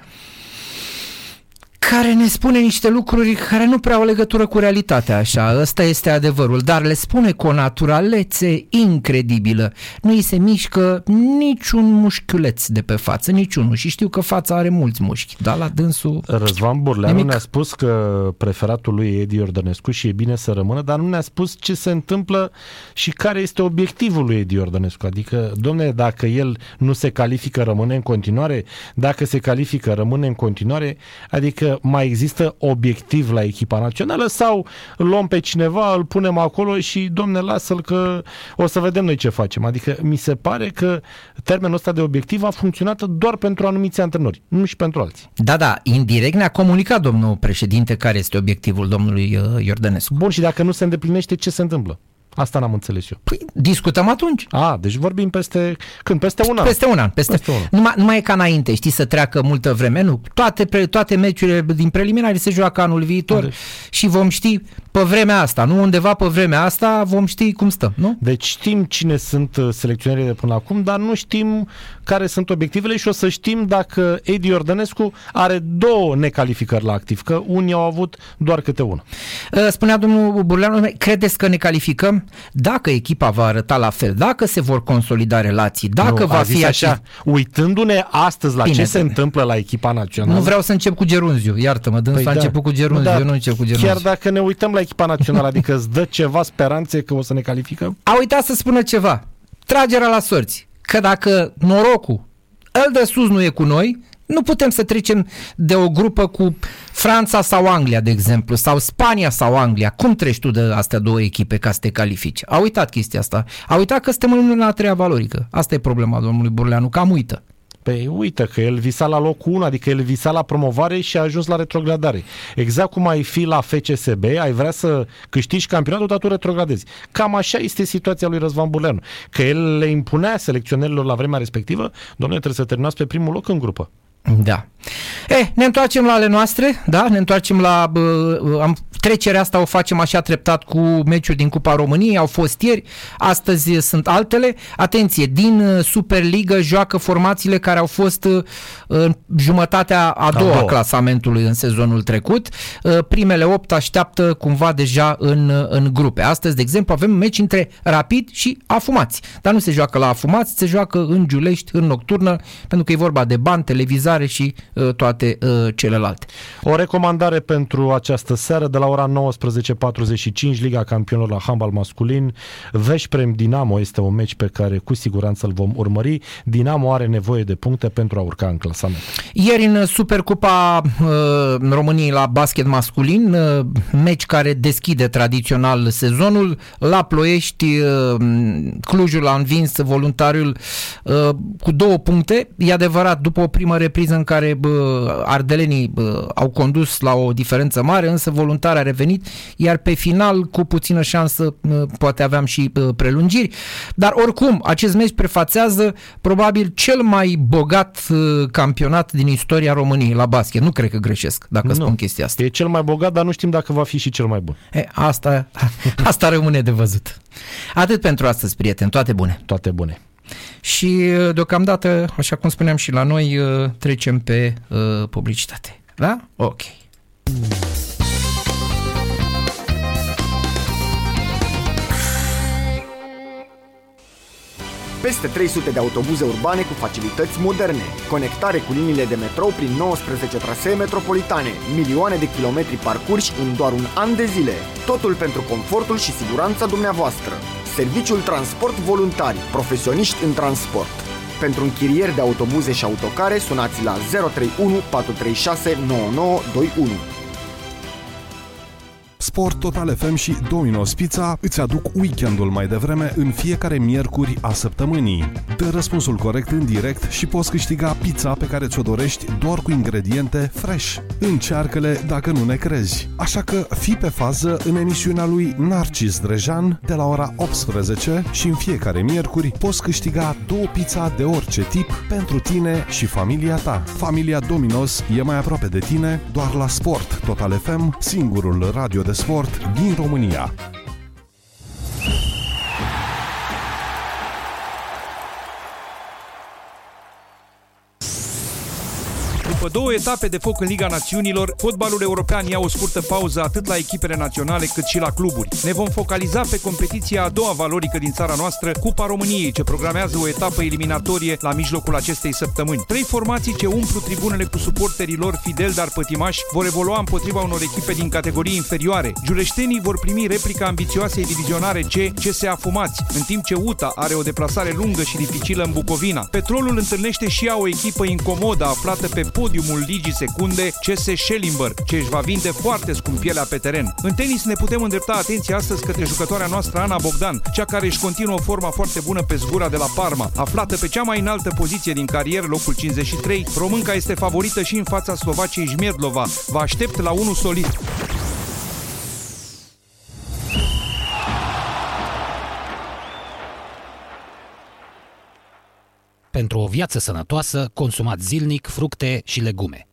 care ne spune niște lucruri care nu prea au legătură cu realitatea așa, ăsta este adevărul, dar le spune cu o naturalețe incredibilă. Nu îi se mișcă niciun mușchiuleț de pe față, niciunul și știu că fața are mulți mușchi, dar la dânsul... Răzvan Burleanu nimic. ne-a spus că preferatul lui e Edi Ordănescu și e bine să rămână, dar nu ne-a spus ce se întâmplă și care este obiectivul lui Edi Ordănescu. Adică, domne, dacă el nu se califică, rămâne în continuare, dacă se califică, rămâne în continuare, adică mai există obiectiv la echipa națională sau îl luăm pe cineva, îl punem acolo și domne lasă-l că o să vedem noi ce facem. Adică mi se pare că termenul ăsta de obiectiv a funcționat doar pentru anumiți antrenori, nu și pentru alții. Da, da, indirect ne-a comunicat domnul președinte care este obiectivul domnului uh, Iordănescu. Bun, și dacă nu se îndeplinește, ce se întâmplă? Asta n-am înțeles eu. Păi discutăm atunci. A, deci vorbim peste, când? Peste un an. Peste un an. Peste, peste un an. Numai, numai e ca înainte, știi, să treacă multă vreme. Nu, toate, pre, toate meciurile din preliminari se joacă anul viitor deci. și vom ști pe vremea asta, nu? Undeva pe vremea asta vom ști cum stăm, nu? Deci știm cine sunt uh, selecționerii de până acum, dar nu știm care sunt obiectivele și o să știm dacă Edi Iordănescu are două necalificări la activ, că unii au avut doar câte una. Uh, spunea domnul Burleanu, credeți că ne calificăm? Dacă echipa va arăta la fel, dacă se vor consolida relații, dacă nu, va fi așa... Uitându-ne astăzi la Bine, ce se întâmplă la echipa națională... Nu vreau să încep cu Gerunziu, iartă-mă, dânsul păi a da. început cu Gerunziu, da, eu nu încep cu Gerunziu. Chiar dacă ne uităm la echipa națională, adică îți dă ceva speranțe că o să ne calificăm? A uitat să spună ceva. Tragerea la sorți. Că dacă norocul, el de sus nu e cu noi, nu putem să trecem de o grupă cu Franța sau Anglia, de exemplu, sau Spania sau Anglia. Cum treci tu de astea două echipe ca să te califici? A uitat chestia asta. A uitat că suntem în a treia valorică. Asta e problema domnului Burleanu, cam uită. Păi uite că el visa la locul 1, adică el visa la promovare și a ajuns la retrogradare. Exact cum ai fi la FCSB, ai vrea să câștigi campionatul, dar tu retrogradezi. Cam așa este situația lui Răzvan Burleanu. Că el le impunea selecționerilor la vremea respectivă, domnule, trebuie să terminați pe primul loc în grupă. Da. Eh, ne întoarcem la ale noastre, da? Ne întoarcem la... Uh, am trecerea asta o facem așa treptat cu meciuri din Cupa României, au fost ieri, astăzi sunt altele. Atenție, din uh, Superliga joacă formațiile care au fost uh, în jumătatea a doua, a doua clasamentului în sezonul trecut. Uh, primele opt așteaptă cumva deja în, în grupe. Astăzi, de exemplu, avem meci între Rapid și Afumați. Dar nu se joacă la Afumați, se joacă în Giulești, în nocturnă, pentru că e vorba de bani, televizare și uh, toate uh, celelalte. O recomandare pentru această seară de la ora 19.45, Liga Campionilor la handbal masculin. Veșprem Dinamo este un meci pe care cu siguranță îl vom urmări. Dinamo are nevoie de puncte pentru a urca în clasament. Ieri în Supercupa uh, României la basket masculin, uh, meci care deschide tradițional sezonul, la Ploiești uh, Clujul a învins voluntariul uh, cu două puncte. E adevărat, după o primă repriză în care uh, ardelenii uh, au condus la o diferență mare, însă voluntar a revenit, iar pe final, cu puțină șansă, uh, poate aveam și uh, prelungiri. Dar oricum, acest meci prefațează probabil cel mai bogat uh, campionat din istoria României la basket. Nu cred că greșesc dacă nu. spun chestia asta. E cel mai bogat, dar nu știm dacă va fi și cel mai bun. E, asta, asta rămâne de văzut. Atât pentru astăzi, prieteni. Toate bune. Toate bune. Și deocamdată, așa cum spuneam și la noi, trecem pe uh, publicitate. Da? Ok. Peste 300 de autobuze urbane cu facilități moderne, conectare cu liniile de metrou prin 19 trasee metropolitane, milioane de kilometri parcurși în doar un an de zile. Totul pentru confortul și siguranța dumneavoastrstră. Serviciul Transport Voluntari, profesioniști în transport. Pentru închirieri de autobuze și autocare, sunați la 031 436 9921. Sport Total FM și Domino's Pizza îți aduc weekendul mai devreme în fiecare miercuri a săptămânii. Dă răspunsul corect în direct și poți câștiga pizza pe care ți-o dorești doar cu ingrediente fresh. Încearcă-le dacă nu ne crezi. Așa că fii pe fază în emisiunea lui Narcis Drejan de la ora 18 și în fiecare miercuri poți câștiga două pizza de orice tip pentru tine și familia ta. Familia Dominos e mai aproape de tine doar la Sport Total FM, singurul radio de sport din România. După două etape de foc în Liga Națiunilor, fotbalul european ia o scurtă pauză atât la echipele naționale cât și la cluburi. Ne vom focaliza pe competiția a doua valorică din țara noastră, Cupa României, ce programează o etapă eliminatorie la mijlocul acestei săptămâni. Trei formații ce umplu tribunele cu suporterii lor fideli, dar pătimași, vor evolua împotriva unor echipe din categorii inferioare. Giuleștenii vor primi replica ambițioasei divizionare C, CS Afumați, în timp ce UTA are o deplasare lungă și dificilă în Bucovina. Petrolul întâlnește și ea o echipă incomodă aflată pe pod podiumul Ligii Secunde CS Schellimber, ce își va vinde foarte scump pielea pe teren. În tenis ne putem îndrepta atenția astăzi către jucătoarea noastră Ana Bogdan, cea care își continuă forma foarte bună pe zgura de la Parma. Aflată pe cea mai înaltă poziție din carieră, locul 53, românca este favorită și în fața Slovaciei Jmiedlova. Vă aștept la unul solid. Pentru o viață sănătoasă, consumați zilnic fructe și legume.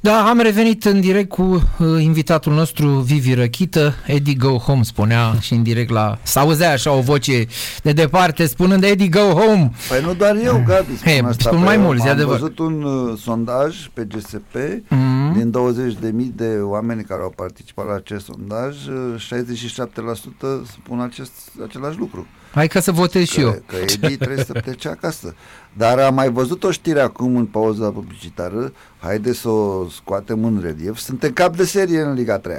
Da, am revenit în direct cu uh, invitatul nostru Vivi Răchită, Eddie Go Home spunea și în direct la... S-auzea așa o voce de departe spunând Eddie Go Home. Păi nu doar eu, Gabi, spun Hey, asta. spun mai Păi mulți, e Am adevărat. văzut un uh, sondaj pe GSP Mhm. din 20.000 de oameni care au participat la acest sondaj, uh, 67% spun acest, același lucru. Hai ca să votez și că, eu. Că Edi trebuie să plece acasă. Dar am mai văzut o știre acum în pauza publicitară, haide să o scoatem în relief, suntem cap de serie în Liga 3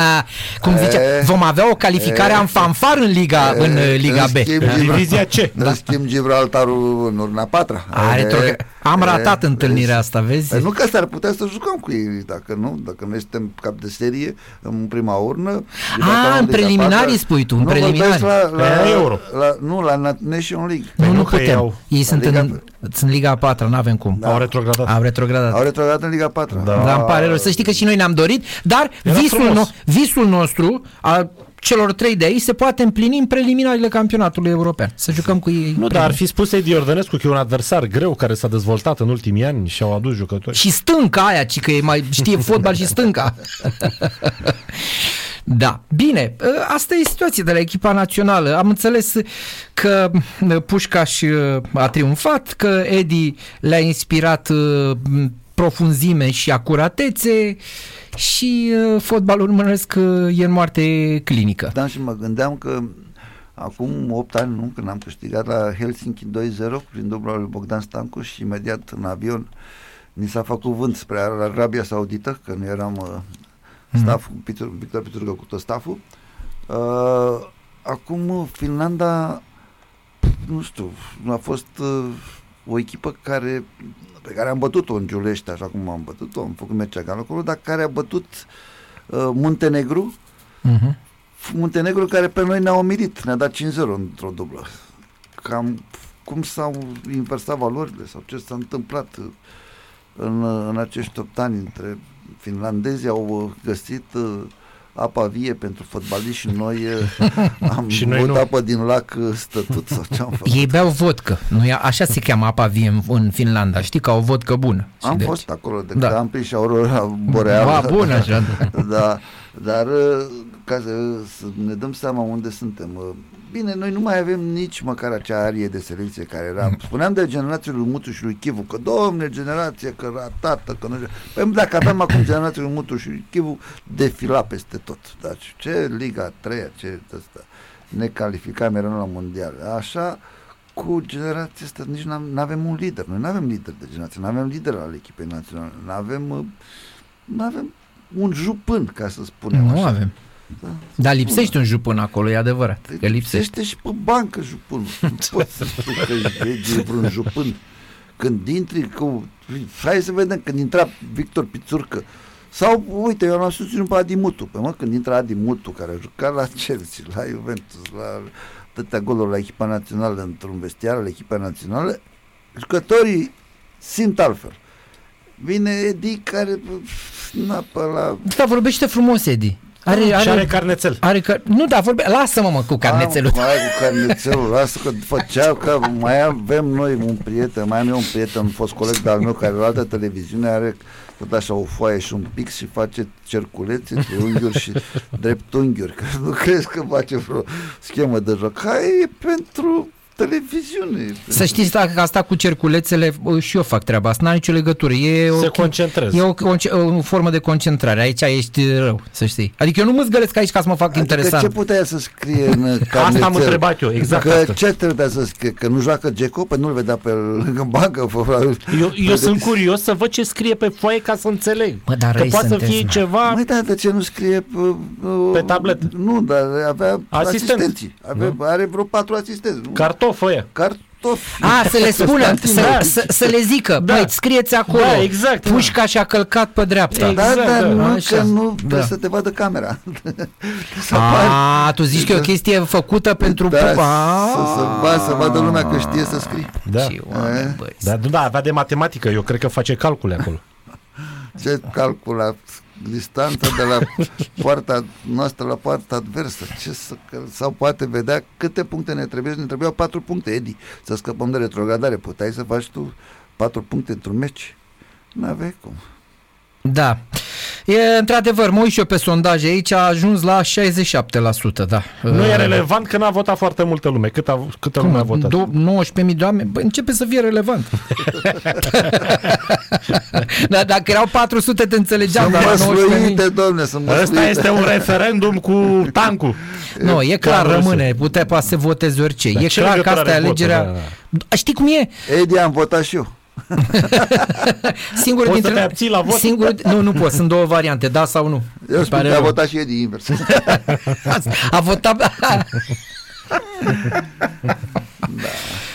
Cum zicea, E, vom avea o calificare e, în fanfar în Liga, în uh, Liga B. schimb, Divizia C. În schimb, Gibraltarul în urna patra. A, E, retrogra- Am e, ratat întâlnirea asta, vezi? Păi nu că s-ar putea să jucăm cu ei, dacă nu, dacă noi suntem cap de serie în prima urnă. Ah, în preliminarii spui tu, în nu, vorbesc preliminari. La, la, Pe Euro. La, nu, la Na- Nation League. Nu, Păi nu nu, că ei putem. au- Ei sunt Liga- în, sunt Liga a patra, nu avem cum. Da. Au retrogradat. Au retrogradat. Au retrogradat în Liga 4. Da. Dar îmi pare rău. Să știi că și noi ne-am dorit, dar Era visul, frumos. no- visul nostru a celor trei de aici se poate împlini în preliminarele campionatului european. Să jucăm cu ei. Nu, dar ar fi spus Edi Ordănescu că e un adversar greu care s-a dezvoltat în ultimii ani și au adus jucători. Și stânca aia, ci că e mai știe fotbal și stânca. Da, bine, ă, asta e situația de la echipa națională. Am înțeles că ă, Pușcaș ă, a triumfat, că Edi le-a inspirat profunzime și acuratețe și fotbalul românesc e în moarte clinică. Da, și mă gândeam că acum 8 ani, nu, când am câștigat la Helsinki 2-0 prin dubla lui Bogdan Stancu și imediat în avion ni s-a făcut vânt spre Arabia Saudită, că nu eram Mhm. staff, mm-hmm. Victor, Victor Pițurcă cu tot stafful. Uh, acum Finlanda, nu știu, a fost uh, o echipă care pe care am bătut-o în Giulești, așa cum am bătut-o, am făcut meciul acolo, dar care a bătut uh, Muntenegru, uh-huh. Muntenegru care pe noi ne-a omirit, ne-a dat 5-0 într-o dublă. Cam cum s-au inversat valorile sau ce s-a întâmplat în, în acești 8 ani între finlandezii au uh, găsit uh, apa vie pentru fotbaliști și noi uh, am și noi nu. apă din lac stătut sau ce am făcut. Ei beau vodcă, nu e, așa se cheamă apa vie în, în Finlanda, știi, ca o vodcă bună. Am deci. fost acolo, de da. am prins și aurora boreală. Ba, bun așa. da, dar ca să, să ne dăm seama unde suntem. Bine, noi nu mai avem nici măcar acea arie de selecție care era. Mm. Spuneam de generația lui Mutuș și lui Chivu, că domne, generație, că ratată, că nu Păi dacă avem acum generația lui Mutuș și lui Chivu, defila peste tot. Dar ce Liga 3 ce ăsta, ne calificam, eram la mondial. Așa, cu generația asta nici nu avem un lider. Noi nu avem lider de generație, nu avem lider al echipei naționale, nu avem, nu avem un jupân, ca să spunem nu așa. avem. Da, Dar lipsește un jupân acolo, e adevărat. Că lipsește. lipsește și pe bancă jupân. Nu poți să spui că e vreun jupân. Când intri cu... Hai să vedem, când intra Victor Pițurcă, sau, uite, eu l-am susținut pe Adi Mutu. Păi mă, când intra Adi Mutu, care a jucat la Chelsea, la Juventus, la atâtea goluri la echipa națională, într-un vestiar la echipa națională, jucătorii simt altfel. Vine Edi care napă la... Da, vorbește frumos, Edi. Are, are, și are carnețel. Are car... Nu, da, vorbe... lasă-mă mă cu carnețelul. Am, mai cu carnețelul, lasă că făceau că mai avem noi un prieten, mai am eu un prieten, un fost coleg de-al meu care la altă televiziune are tot așa o foaie și un pix și face cerculețe, triunghiuri și dreptunghiuri. Că nu crezi că face vreo schemă de joc. Hai, e pentru televiziune. Să știți că asta cu cerculețele și eu fac treaba asta, n-are nicio legătură. E Se o, concentrează. E o, o, o, formă de concentrare. Aici ești rău, să știi. Adică eu nu mă zgălesc aici ca să mă fac adică interesant. ce putea să scrie în Asta am întrebat eu, exact că asta. Ce trebuia să scrie? Că nu joacă Geco? Păi nu-l vedea pe lângă bancă. Eu, eu sunt curios să văd ce scrie pe foaie ca să înțeleg. Mă, dar că poate să fie mă. ceva... Măi, dar de ce nu scrie... Uh, pe tabletă? Nu, dar avea Asistent. asistenții. Avea, are vreo patru asistenți. Nu? Cartof ăia. Cartofi. A, să le spună, să, să, să le zică, da. băi, scrieți acolo, da, exact, pușca da. și-a călcat pe dreapta. Exact, da, dar da, nu, că nu da. trebuie să te vadă camera. A, tu zici că e o chestie făcută pentru... Da, să, să, va, să vadă lumea că știe să scrie. Da. Oameni, da, da, avea de matematică, eu cred că face calcule acolo. Ce calcula distanța de la poarta noastră la poarta adversă. Ce să, sau poate vedea câte puncte ne trebuie. Ne trebuiau patru puncte, Edi, să scăpăm de retrogradare. Puteai să faci tu patru puncte într-un meci. Nu aveai cum. Da. E, într-adevăr, mă uit și eu pe sondaje aici, a ajuns la 67%, da. Nu e relevant că n-a votat foarte multă lume. Cât a, câtă lume a votat? 19.000 de oameni? Bă, începe să fie relevant. da, dacă erau 400, te înțelegeam. Sunt măsluite, domne, sunt măsluite. Ăsta este un referendum cu tancul. Nu, e clar, rămâne. Putea poate să votezi orice. Dar e clar că asta e alegerea... Știi cum e? Edi, am votat și eu. singur poți dintre... să te abții la vot? Singur... Nu, nu pot, sunt două variante, da sau nu. Eu spun că a votat și Edi invers. a votat... da.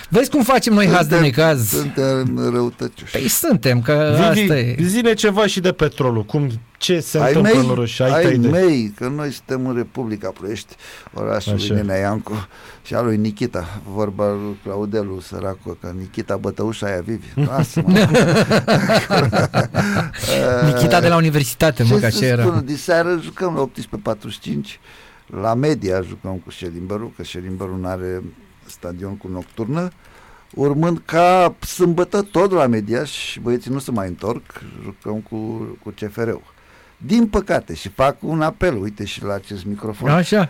Vezi cum facem noi haz de necaz? Suntem răutăcioși. Păi suntem, că Vivi, asta e. Zine ceva și de petrolul. Cum, ce se ai întâmplă mei, în Roșia? Ai, ai mei, că noi suntem în Republica Ploiești, orașul lui Nenea Iancu și a lui Nikita, vorba lui Claudelu, săracul, că Nikita bătăușa aia vivi. lasă Nikita de la universitate, mă, că așa era. Spun, diseară jucăm la 18.45 La media jucăm cu Șelimberul, că Șelimberul nu are stadion cu nocturnă, urmând ca sâmbătă tot la media și băieții nu se mai întorc, jucăm cu, cu CFR-ul. Din păcate, și fac un apel, uite și la acest microfon. Așa.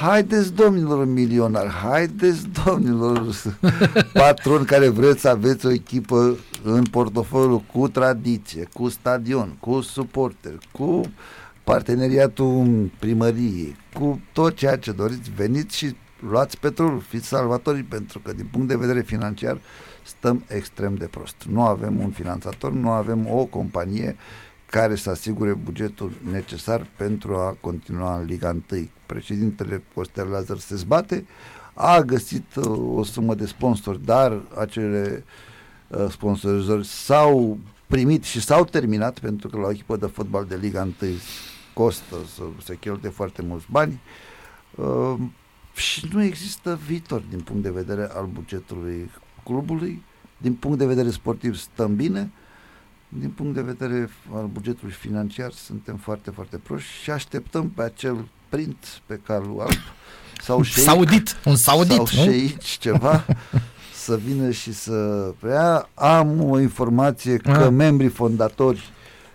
Haideți, domnilor milionari, haideți, domnilor patroni care vreți să aveți o echipă în portofoliu cu tradiție, cu stadion, cu suporter, cu parteneriatul primăriei, cu tot ceea ce doriți, veniți și luați petrol, fiți salvatorii, pentru că din punct de vedere financiar stăm extrem de prost. Nu avem un finanțator, nu avem o companie care să asigure bugetul necesar pentru a continua în Liga 1. Președintele Costel Lazar se zbate, a găsit uh, o sumă de sponsori, dar acele uh, sponsorizări s-au primit și s-au terminat pentru că la o echipă de fotbal de Liga 1 costă să se cheltuie foarte mulți bani uh, și nu există viitor din punct de vedere al bugetului clubului, din punct de vedere sportiv stăm bine, din punct de vedere al bugetului financiar suntem foarte, foarte proști și așteptăm pe acel print pe calul alb sau șeic, saudit, un saudit, sau șeic, ceva să vină și să preia. Am o informație că A. Ah. membrii fondatori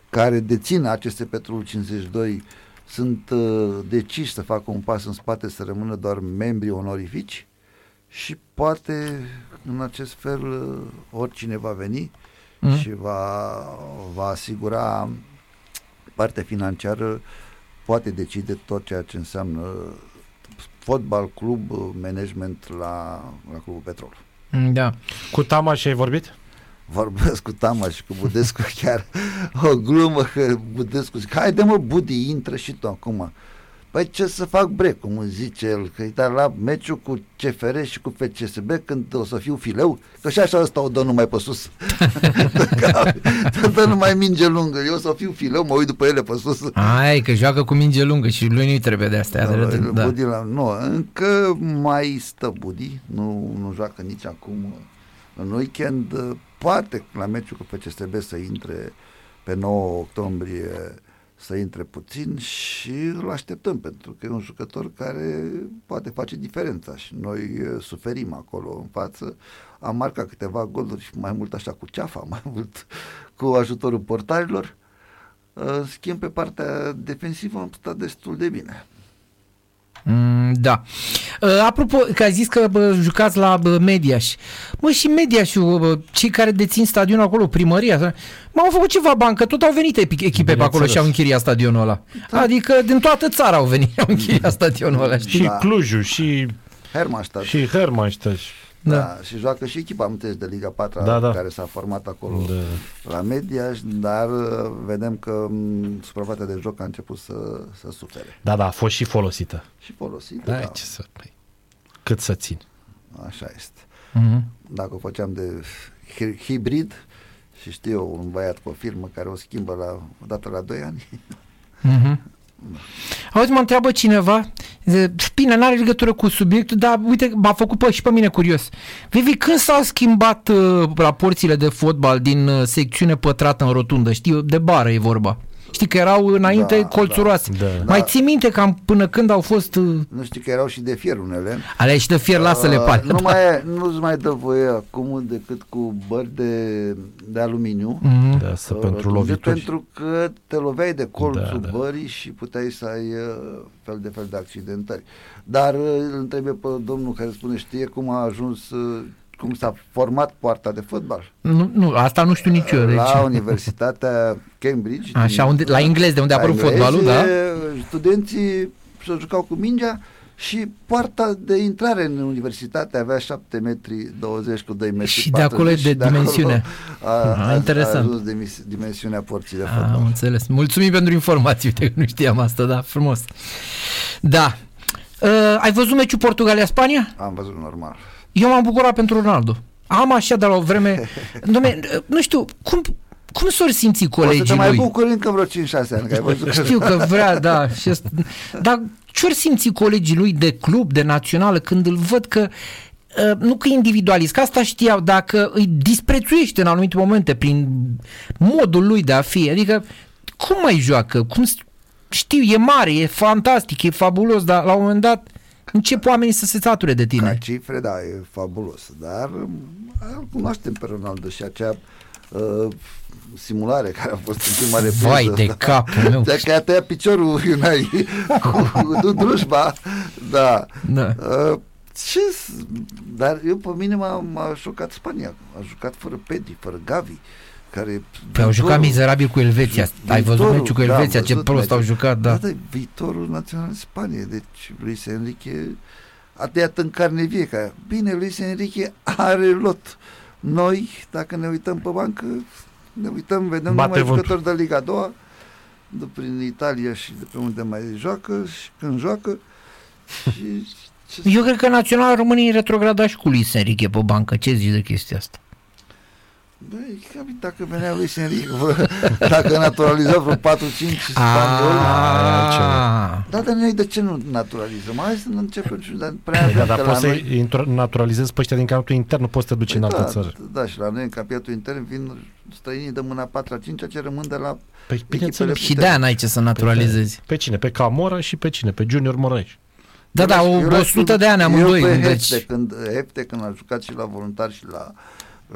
care dețin aceste Petrol 52 sunt uh, deciși să facă un pas în spate, să rămână doar membri onorifici și poate în acest fel uh, oricine va veni mm. și va, va asigura partea financiară, poate decide tot ceea ce înseamnă fotbal, club, management la, la Clubul Petrol. Da. Cu Tamaș ai vorbit? Vorbesc cu Tama și cu Budescu chiar o glumă că Budescu zic, haide mă Budi, intră și tu acum. Păi ce să fac bre, cum îmi zice el, că e la meciul cu CFR și cu FCSB când o să fiu fileu, că și așa ăsta o dă numai pe sus. dă numai minge lungă, eu o să fiu fileu, mă uit după ele pe sus. Ai, că joacă cu minge lungă și lui nu-i trebuie de astea. Da, de, da. Budi la, nu, încă mai stă Budi, nu, nu joacă nici acum în weekend, poate la meciul cu FCSB să intre pe 9 octombrie să intre puțin și îl așteptăm pentru că e un jucător care poate face diferența și noi suferim acolo în față. Am marcat câteva goluri mai mult așa cu ceafa, mai mult cu ajutorul portarilor. În schimb, pe partea defensivă am stat destul de bine. Mm, da. Uh, apropo, că ai zis că bă, jucați la bă, Mediaș. Mă, și Mediașul, cei care dețin stadionul acolo, primăria, m-au făcut ceva bani, că tot au venit echipe pe acolo și au închiriat stadionul ăla. Da. Adică din toată țara au venit, au închiriat stadionul ăla, știi? Și da. Clujul, și Hermannstadt. Și Hermannstadt. Da. da. Și joacă și echipa amintesc de Liga 4 da, da. care s-a format acolo da. la media, dar uh, vedem că mm, suprafața de joc a început să, să sufere. Da, da, a fost și folosită. Și folosită, da. da. Ce să, păi, cât să țin. Așa este. Uh-huh. Dacă o făceam de hibrid și știu eu un băiat cu o firmă care o schimbă la, o dată la 2 ani. Uh-huh. Auzi, mă întreabă cineva, bine, n-are legătură cu subiectul, dar uite, m-a făcut pe, și pe mine curios. Vivi, când s-au schimbat uh, raporțiile de fotbal din uh, secțiune pătrată în rotundă? Știu, de bară e vorba. Știi că erau înainte da, colțuroase. Da, da. Mai ții minte cam până când au fost... Uh, nu știi că erau și de fier unele. Ale și de fier, lasă-le pare. Nu da. mai, nu-ți mai dă voie acum decât cu bări de, de aluminiu. Mm-hmm. Da, să uh, pentru lovituri. Pentru că te loveai de colțul da, da. bării și puteai să ai uh, fel de fel de accidentări. Dar uh, îl întrebe pe domnul care spune, știe cum a ajuns... Uh, cum s-a format poarta de fotbal. Nu, nu asta nu știu nici eu. Deci... La Universitatea Cambridge. Așa, unde, la englez, de unde a apărut fotbalul, da? Studenții se jucau cu mingea și poarta de intrare în universitate avea 7 metri 20 cu 2 metri Și de acolo e de, de dimensiune. A, a, interesant. A ajuns de dimensiunea porții de fotbal. Am înțeles. Mulțumim pentru informații, uite că nu știam asta, da, frumos. Da. Uh, ai văzut meciul Portugalia-Spania? Am văzut normal. Eu m-am bucurat pentru Ronaldo. Am așa de la o vreme... Dom'le, nu știu, cum, cum s-or simți colegii lui? O să te mai bucuri încă vreo 5-6 ani. Că ai văzut Știu că vrea, da. Și asta, dar ce-or simți colegii lui de club, de națională, când îl văd că uh, nu că individualist, că asta știau, dacă îi disprețuiește în anumite momente prin modul lui de a fi, adică cum mai joacă, cum știu, e mare, e fantastic, e fabulos, dar la un moment dat încep oamenii să se sature de tine. Ca cifre, da, e fabulos, dar uh, îl cunoaștem pe Ronaldo și acea uh, simulare care a fost în prima repriză. Vai de capul meu. De că a tăiat piciorul Unai cu, cu drujba. Da. Da. Uh, ce, s- dar eu pe mine m-a, m-a șocat Spania. A jucat fără Pedi, fără Gavi. Care Păi au jucat mizerabil cu Elveția. Ai văzut viitorul, meciul cu da, am Elveția, ce văzut prost meciul. au jucat, da. Da, da, viitorul național Spaniei. Deci Luis Enrique a tăiat în carne vie. Ca, bine, Luis Enrique are lot. Noi, dacă ne uităm pe bancă, ne uităm, vedem Bate numai vântul. jucători de Liga a doua, de prin Italia și de pe unde mai joacă și când joacă. Și ce Eu cred că Naționala României retrograda și cu Luis Enrique pe bancă. Ce zici de chestia asta? Băi, ca dacă venea Luis Enrique, vreo- dacă naturaliza vreo 4-5 spanioli, Ah. da, dar noi de ce nu naturalizăm? Hai să nu începem și dar prea Da, avem dar că poți la să noi... intro- naturalizezi pe ăștia din campionatul intern, nu poți să te duci în altă da, țară. da, și la noi în campionatul intern vin străinii de mâna 4 5 ce rămân de la Păi, bineînțeles. Și de-aia n-ai ce să naturalizezi. Pe cine? Pe Camora și pe cine? Pe Junior Moraes. Da, da, Eu o l-aș 100 fi- de ani amândoi. Eu pe Deci, Hefte, când, Hefte, când a jucat și la voluntar și la,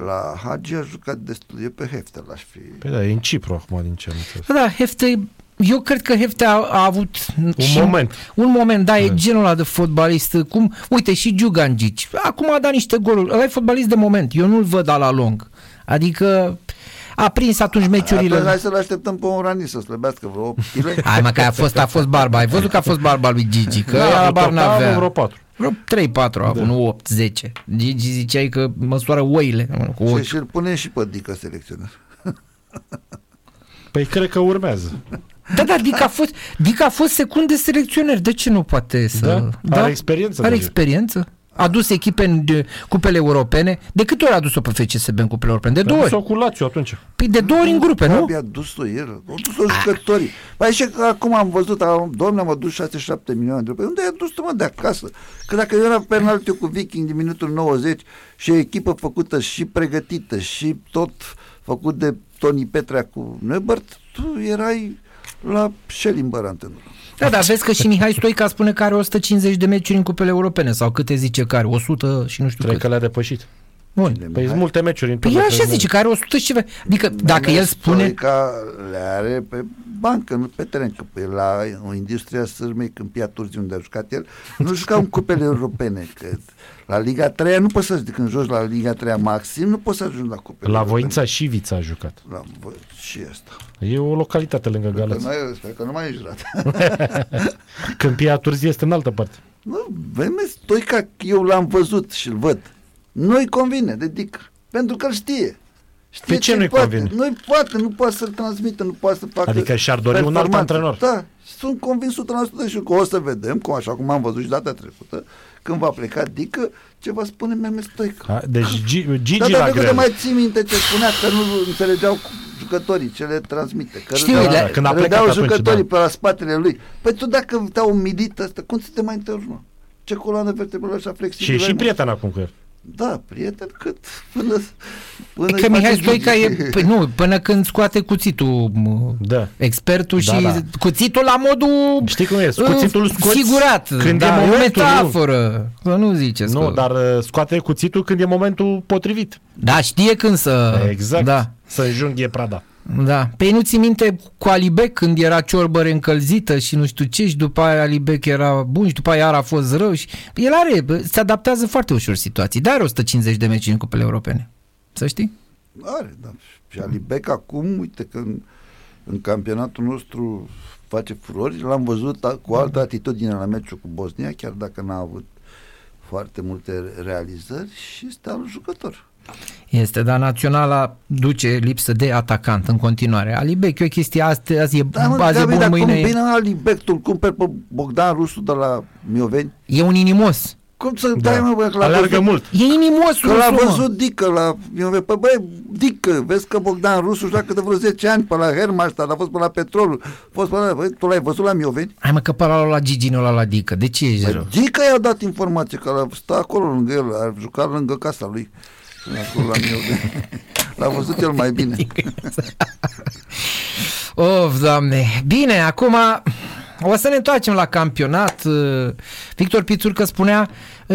la Hagi, a jucat destul. Eu pe Hefte l-aș fi... Păi da, e în Cipru acum din ce am înțeles. da, da, Hefte, eu cred că Hefte a, a avut Un și moment. Un moment, da, e Da. genul ăla de fotbalist, cum, uite, și Giugangici, acum a dat niște goluri, ăla e fotbalist de moment, eu nu-l văd la lung, adică a prins atunci meciurile. Atunci hai să-l așteptăm pe un rani să slăbească vreo 8 kg. Hai mă, că a fost, a fost barba, ai văzut că a fost barba lui Gigi, că Da, ea vreo bar total n-avea. vreo patru. Vreo 3-4 a avut, nu 8, 10. Gigi ziceai că măsoară oile cu Și, ochi. și îl punem și pe Dică selecționer. Păi cred că urmează. Da, da, Dica a fost, Dica a fost secunde selecționer, de ce nu poate să... Da? Are experiență Are deja. experiență. A dus echipe în de, cupele europene. De câte ori a dus-o pe FCSB în cupele europene? De două ori. S-o cu Lazio atunci. Păi de două ori în grupe, nu? Abia a dus-o el, au dus-o jucătorii. Păi și că acum am văzut, am, doamne, am adus 6-7 milioane de lei. Păi unde ai adus mă de acasă? Că dacă era penaltiu cu Viking din minutul 90 și o echipă făcută și pregătită și tot făcut de Toni Petrea cu Nebert, tu erai la Schellimber antenul. Da, dar vezi că și Mihai Stoica spune că are 150 de meciuri în cupele europene sau câte zice că are, 100 și nu știu Cred cât. că le-a depășit. Bun. Păi sunt multe meciuri în Păi el turnul așa de- zice că are 100 și ceva. Adică dacă Mehmet el spune... Stoica le are pe bancă, nu pe teren, că pe la o industria sârmei Câmpia Turzi unde a jucat el, nu jucau în cupele europene, că la Liga 3 nu poți să, când joci la Liga 3 maxim, nu poți să ajungi la cupele La europene. Voința și Vița a jucat. La Vo- și asta. E o localitate lângă Că Galați. noi, sper că nu mai ești rat. Câmpia Turzii este în altă parte. nu, Mehmet Stoica, eu l-am văzut și îl văd. Nu-i convine de dic, pentru că îl știe. Știe Pe ce nu-i poate. convine? Nu-i poate, nu poate să-l transmită, nu poate să facă Adică și-ar dori un alt performanță. antrenor. Da, sunt convins 100% și că o să vedem, cum așa cum am văzut și data trecută, când va pleca Dică, ce va spune Mehmet Stoica. Ha? Deci Gi- Gigi Dar la dacă te greu. mai ții minte ce spunea că nu înțelegeau cu jucătorii ce le transmite. Că Știu, râdeau- le- când a plecat râdeau atunci, jucătorii da. pe la spatele lui. Păi tu dacă te-au umilit asta, cum să te mai întorci, mă? Ce coloană vertebrală așa Și flexibilă? e și ai, mă? prieten acum cu el. Da, prieten cât până, până Că îi Mihai face Stoica Gigi. e, păi nu, până când scoate cuțitul mă, Da. expertul Da, și da. cuțitul la modul Știi cum e? uh, Cuțitul îl scoți figurat. când da, e e o momentul, nu? metaforă. Să nu ziceți. Nu, că- dar uh, scoate cuțitul când e momentul potrivit. Da, știe când să... Exact. Da. Să înjunghie prada. Da. Pe nu ți minte cu Alibec când era ciorbă încălzită și nu știu ce și după aia Alibec era bun și după aia iar a fost rău și el are, bă, se adaptează foarte ușor situații, dar are 150 de meci în cupele europene. Să știi? Are, da. Și Alibec acum, uite că în, în campionatul nostru face furori, l-am văzut a- cu altă atitudine la meciul cu Bosnia, chiar dacă n-a avut foarte multe realizări și este al jucător. Este, dar naționala duce lipsă de atacant în continuare. Alibec e o chestie, azi, azi e, Da, mă, azi e Gabi, bun, dar mâine cum e, bine Alibec, tu cumperi pe Bogdan Rusu de la Mioveni? e un inimos. Cum să dai, mă, bă, că l-a Aleargă văzut, mult. E inimos Că l-a Rusu, mă. văzut Dică la Mioveni. Păi băi, Dică, vezi că Bogdan Rusu joacă de vreo 10 ani pe la Hermannstadt, a fost pe la Petrolul, a fost pe la... Băi, tu l-ai văzut la Mioveni? Hai mă că pe la, la Gigi, nu la la Dică. De ce ești rău? Păi, Dică i-a dat informație că l-a stat acolo lângă el, a jucat lângă casa lui. Acolo la Mioveni. L-a văzut el mai bine. Of, doamne. Bine, acum o să ne întoarcem la campionat. Victor Pițurcă spunea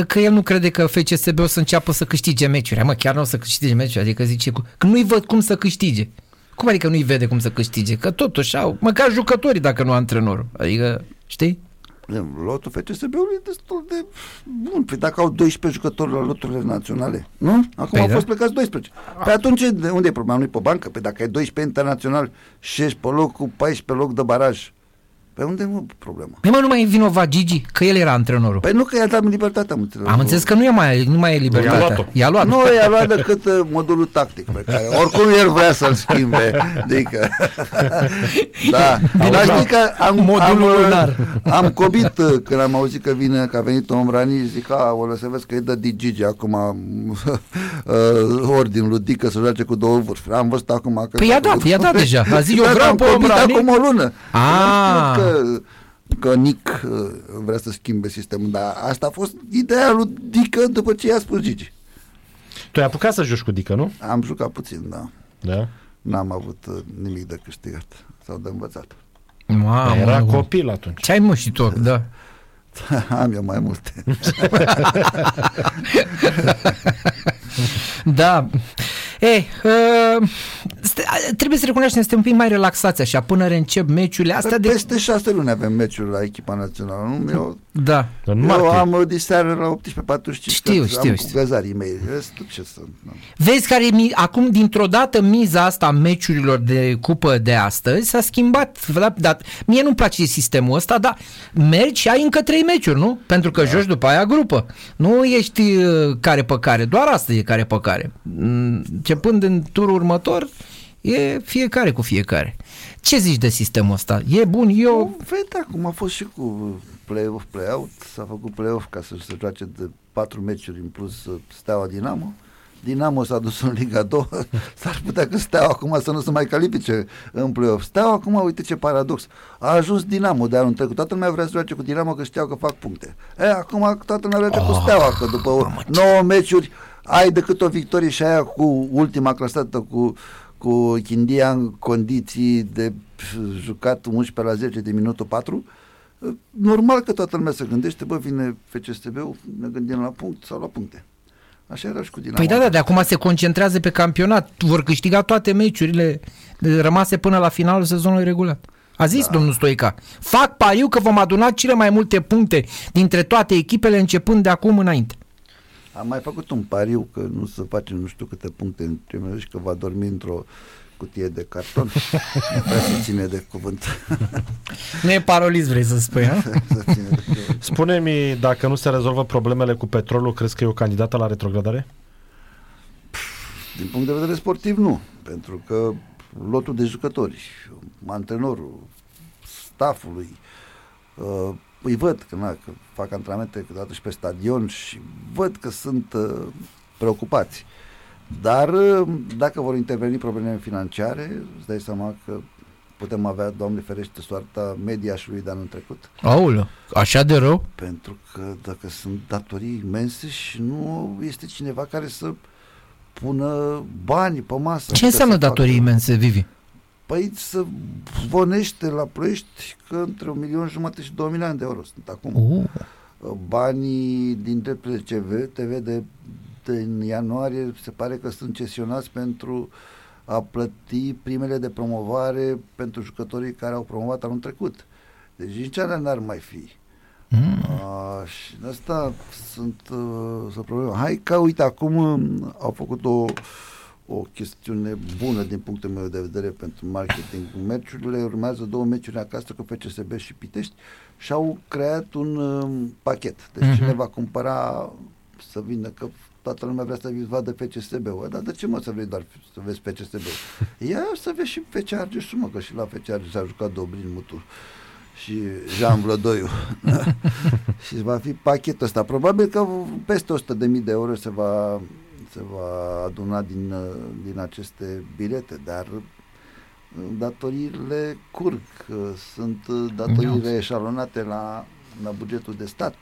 că el nu crede că FCSB o să înceapă să câștige meciuri. Mă, chiar nu o să câștige meciuri, adică zice că nu-i văd cum să câștige. Cum adică nu-i vede cum să câștige? Că totuși au, măcar jucătorii dacă nu antrenorul. Adică, știi? Lotul FCSB-ului e destul de bun. Păi dacă au 12 jucători la loturile naționale, nu? Acum păi au da? fost plecați 12. Păi atunci unde e problema? Nu-i pe bancă? Păi dacă ai 12 internațional și ești pe locul 14 loc de baraj, pe unde mă problema? Păi mă, nu mai e vinovat Gigi, că el era antrenorul. Păi nu că i-a dat libertatea. Am înțeles, am înțeles că nu e mai, nu mai e libertatea. I-a luat I-a luat. Nu, i-a luat decât uh, modulul tactic pe care oricum el vrea să-l schimbe. Adică, da. Dar știi că am, modulul am, lunar. am cobit uh, când am auzit că vine, că a venit om Rani, zic, a, o să vezi că e de Gigi acum uh, ordin lui Dică să joace cu două vârfuri. Am văzut acum că... Păi i-a dat, i-a dat deja. A zis, eu vreau pe om Rani. acum o lună. Ah că Nick uh, vrea să schimbe sistemul, dar asta a fost ideea lui Dică după ce i-a spus Gigi. Tu ai apucat să joci cu Dică, nu? Am jucat puțin, da. Da? N-am avut uh, nimic de câștigat sau de învățat. Mamă, era copil atunci. Ce ai mă și tu, da. Am eu mai multe. da. Ei, uh, trebuie să recunoaștem, suntem un pic mai relaxați așa, până reîncep meciurile astea. De... Peste șase luni avem meciuri la echipa națională, nu? Eu, da. Eu am diseară la 18.45 știu, știu, am știu. cu gazarii mei. Ce să, Vezi care e, acum dintr-o dată miza asta a meciurilor de cupă de astăzi s-a schimbat. Dar mie nu-mi place sistemul ăsta, dar mergi și ai încă trei meciuri, nu? Pentru că da. joci după aia grupă. Nu ești uh, care pe care, doar asta e care pe care. Mm, începând în turul următor, e fiecare cu fiecare. Ce zici de sistemul ăsta? E bun? Eu... Vede acum a fost și cu play-off, play-out. S-a făcut play-off ca să se joace de patru meciuri în plus uh, Steaua Dinamo. Dinamo s-a dus în Liga 2, s-ar putea că Steaua acum să nu se mai califice în play-off. Steaua acum, uite ce paradox, a ajuns Dinamo de anul trecut. Toată lumea vrea să joace cu Dinamo că știau că fac puncte. E, acum toată lumea vrea oh, cu Steaua, că după 9 meciuri ai decât o victorie și aia cu ultima clasată cu, cu Chindia în condiții de jucat 11 la 10 de minutul 4 normal că toată lumea se gândește, bă, vine FCSB-ul, ne gândim la punct sau la puncte. Așa era și cu Dinamo. Păi da, da, de acum se concentrează pe campionat. Vor câștiga toate meciurile rămase până la finalul sezonului regulat. A zis da. domnul Stoica. Fac pariu că vom aduna cele mai multe puncte dintre toate echipele începând de acum înainte. Am mai făcut un pariu că nu să facem nu știu câte puncte în primul și că va dormi într-o cutie de carton. nu prea se ține de cuvânt. nu e parolist, vrei să spui, nu? Spune-mi, dacă nu se rezolvă problemele cu petrolul, crezi că e o candidată la retrogradare? Din punct de vedere sportiv, nu. Pentru că lotul de jucători, antrenorul, staffului, uh, îi văd că, na, că fac antrenamente câteodată și pe stadion și văd că sunt uh, preocupați. Dar uh, dacă vor interveni probleme financiare, îți dai seama că putem avea, Doamne ferește, soarta mediașului de anul trecut. Aulă, așa de rău? Pentru că dacă sunt datorii imense și nu este cineva care să pună bani pe masă. Ce înseamnă datorii facă... imense, Vivi? Păi să zvonește la Ploiești că între un milion jumate și două milioane de euro sunt acum. Uh. Banii din drepturile CV, TV de, din ianuarie se pare că sunt cesionați pentru a plăti primele de promovare pentru jucătorii care au promovat anul trecut. Deci nici alea n-ar mai fi. Mm. A, și asta sunt, uh, sunt probleme. Hai că, uite, acum uh, au făcut o o chestiune bună din punctul meu de vedere pentru marketing. Meciurile urmează două meciuri acasă cu FCSB și Pitești și au creat un um, pachet. Deci uh-huh. cine va cumpăra să vină, că toată lumea vrea să vadă FCSB-ul. Dar de ce mă să vrei doar să vezi FCSB-ul? Ia să vezi și FC Argeș, mă, că și la FC Argeș a jucat Dobrin Mutur și Jean Vlădoiu. și va fi pachetul ăsta. Probabil că peste 100.000 de euro se va se va aduna din, din aceste bilete, dar datoriile curg, sunt datoriile eșalonate la, la bugetul de stat,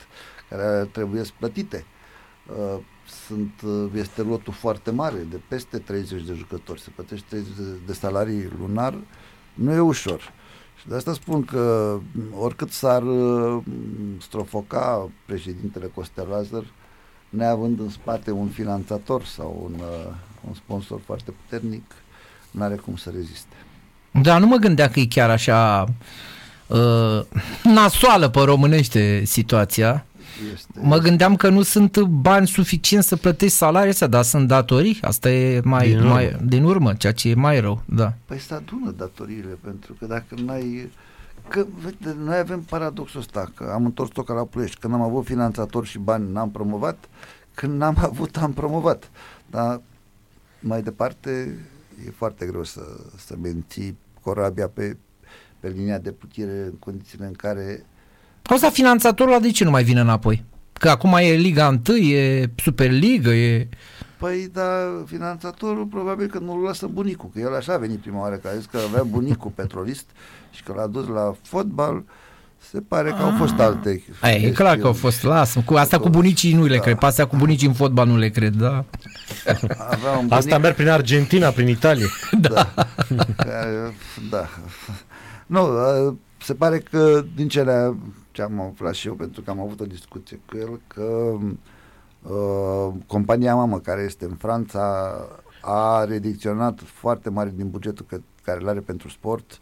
care trebuie plătite. Sunt, este lotul foarte mare, de peste 30 de jucători. Se plătește 30 de salarii lunar nu e ușor. Și de asta spun că oricât s-ar uh, strofoca președintele Costel Lazar, neavând în spate un finanțator sau un, uh, un sponsor foarte puternic, nu are cum să reziste. Da, nu mă gândeam că e chiar așa uh, nasoală pe românește situația. Este, mă gândeam că nu sunt bani suficienți să plătești salarii astea, dar sunt datorii. Asta e mai din, mai, urmă. din urmă, ceea ce e mai rău. Da. Păi să adună datoriile, pentru că dacă n-ai... Că, vede, noi avem paradoxul ăsta, că am întors toca la Ploiești. Când am avut finanțator și bani, n-am promovat. Când n-am avut, am promovat. Dar mai departe e foarte greu să, să menții corabia pe, pe linia de putire în condițiile în care... Asta finanțatorul de ce nu mai vine înapoi? Că acum e Liga 1, e Superliga, e... Păi, da, finanțatorul probabil că nu-l lasă bunicul, că el așa a venit prima oară, că a zis că avea bunicul petrolist și că l-a dus la fotbal se pare că au fost ah. alte. Ai, e clar că au fost, lasă. Cu asta cu bunicii nu le da. cred. Astea cu bunicii în fotbal nu le cred, da. bunic... Asta merg prin Argentina, prin Italia. da. Da. da. Nu, se pare că din cele ce am aflat și eu, pentru că am avut o discuție cu el, că uh, compania mamă care este în Franța a redicționat foarte mare din bugetul că, care îl are pentru sport uh,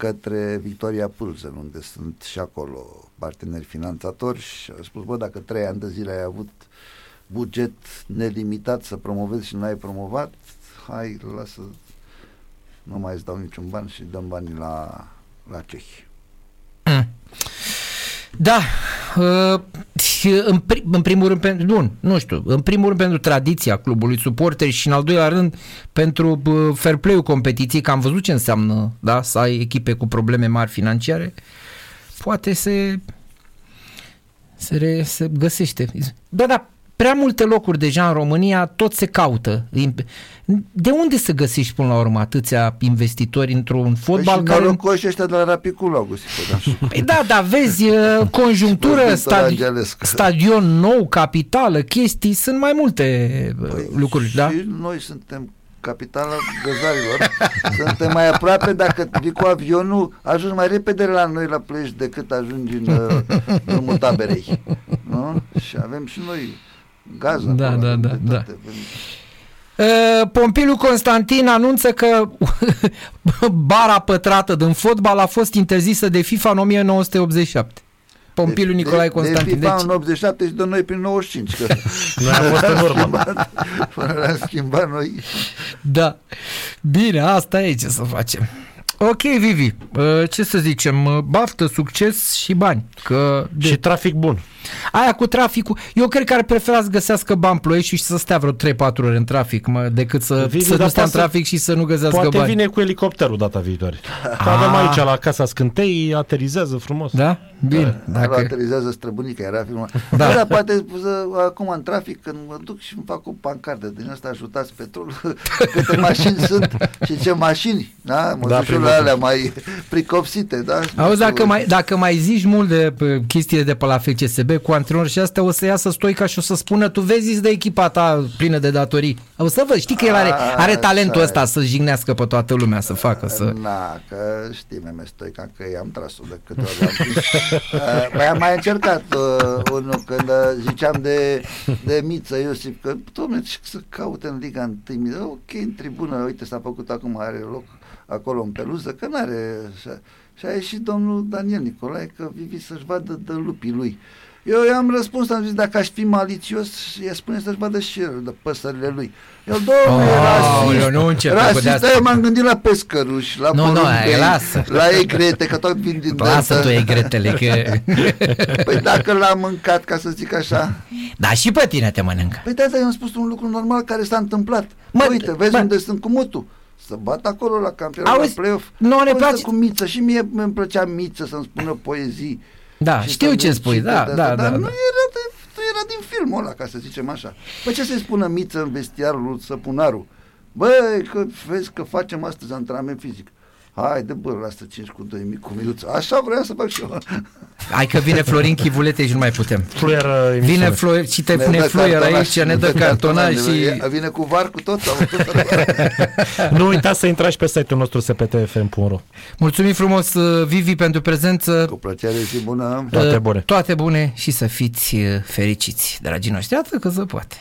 către Victoria Pulsen, unde sunt și acolo parteneri finanțatori și au spus, bă, dacă trei ani de zile ai avut buget nelimitat să promovezi și nu ai promovat, hai, lasă, nu mai îți dau niciun ban și dăm banii la, la cehi. Mm. Da, uh, în, prim, în primul rând pentru, nu, nu știu, în primul rând pentru tradiția clubului suporteri și în al doilea rând pentru uh, fair play-ul competiției, că am văzut ce înseamnă, da, să ai echipe cu probleme mari financiare, poate se se, re, se găsește. Da, da, prea multe locuri deja în România, tot se caută. De unde să găsești până la urmă atâția investitori într-un fotbal păi care... Păi și ăștia de la Rapicul au găsit Păi da, da, vezi, conjunctură, stadi- stadion nou, capitală, chestii, sunt mai multe păi lucruri, și da? noi suntem capitala găzarilor. Suntem mai aproape dacă vii cu avionul, ajungi mai repede la noi la Plești decât ajungi în drumul taberei. Nu? Și avem și noi gaz. Da, acolo, da, da, da. Uh, Pompiliu Constantin anunță că bara pătrată din fotbal a fost interzisă de FIFA în 1987. Pompiliu deci, Nicolae Constantin. De FIFA deci... în 87 și de noi prin 95. Că noi am fost în urmă. Până l-am schimbat noi. Da. Bine, asta e ce să facem. Ok, Vivi, uh, ce să zicem, uh, baftă, succes și bani. Că de... Și trafic bun. Aia cu traficul, eu cred că ar prefera să găsească bani ploiești și să stea vreo 3-4 ore în trafic, mă, decât să, Vivi, să nu stea în trafic și să nu găsească poate bani. Poate vine cu elicopterul data viitoare. Că avem aici la casa scântei, aterizează frumos. Da? Bine. Da, dacă... Aterizează străbunica, era filmat. Da. Dar poate să, acum în trafic, când mă duc și îmi fac o pancardă din asta, ajutați petrol, câte mașini sunt și ce mașini, da? Mă da, duc la alea mai pricopsite, da? Auzi, dacă mai, dacă mai zici mult de chestiile de pe la FCSB cu antrenor și asta, o să iasă Stoica și o să spună, tu vezi de echipa ta plină de datorii. O să văd, știi că el are, are talentul ăsta să jignească pe toată lumea, să facă, să... Na, că știi, meme Stoica, că i-am tras-o de câte ori am uh, Păi am mai încercat uh, unul când uh, ziceam de, de Miță Iosif, că, domnule, ce să caute în Liga 1? Ok, în tribună, uite, s-a făcut acum, are loc acolo în peluză, că n-are... Și a ieșit domnul Daniel Nicolae că Vivi să-și vadă de lupii lui. Eu i-am răspuns, am zis, dacă aș fi malițios, i spune să-și vadă și el de păsările lui. El, domnule, oh, rasist, eu nu încep rasist, eu m-am gândit la pescăruși, la nu, porumbei, nu, lasă. la egrete, că tot vin din Lasă tu egretele, că... Păi dacă l-am mâncat, ca să zic așa... Da, și pe tine te mănâncă. Păi de asta i-am spus un lucru normal care s-a întâmplat. Mă, Uite, vezi mă, unde sunt cu mutul să bat acolo la campionat, la play-off. Nu ne place. Cu Miță și mie îmi plăcea Miță să-mi spună poezii. Da, știu ce spui, da, da, da, Dar da, nu era, de, nu era din filmul ăla, ca să zicem așa. Păi ce să-i spună Miță în vestiarul lui Săpunaru? Băi, că vezi că facem astăzi antrenament fizic. Hai, de bă, lasă 5 cu 2 mic cu minuț. Așa vreau să fac și eu. Hai că vine Florin Chivulete și nu mai putem. Fluier uh, Vine emisiune. Florin și te Ne pune dă fluier cartonaș, aici, ne dă cartonaj și... ne- Vine cu var cu tot. Sau... Nu uitați să intrați pe site-ul nostru sptfm.ro Mulțumim frumos, uh, Vivi, pentru prezență. cu plăcere și bună. Toate Uh, bune. Toate bune și să fiți uh, fericiți, dragii noștri. Atât că se poate.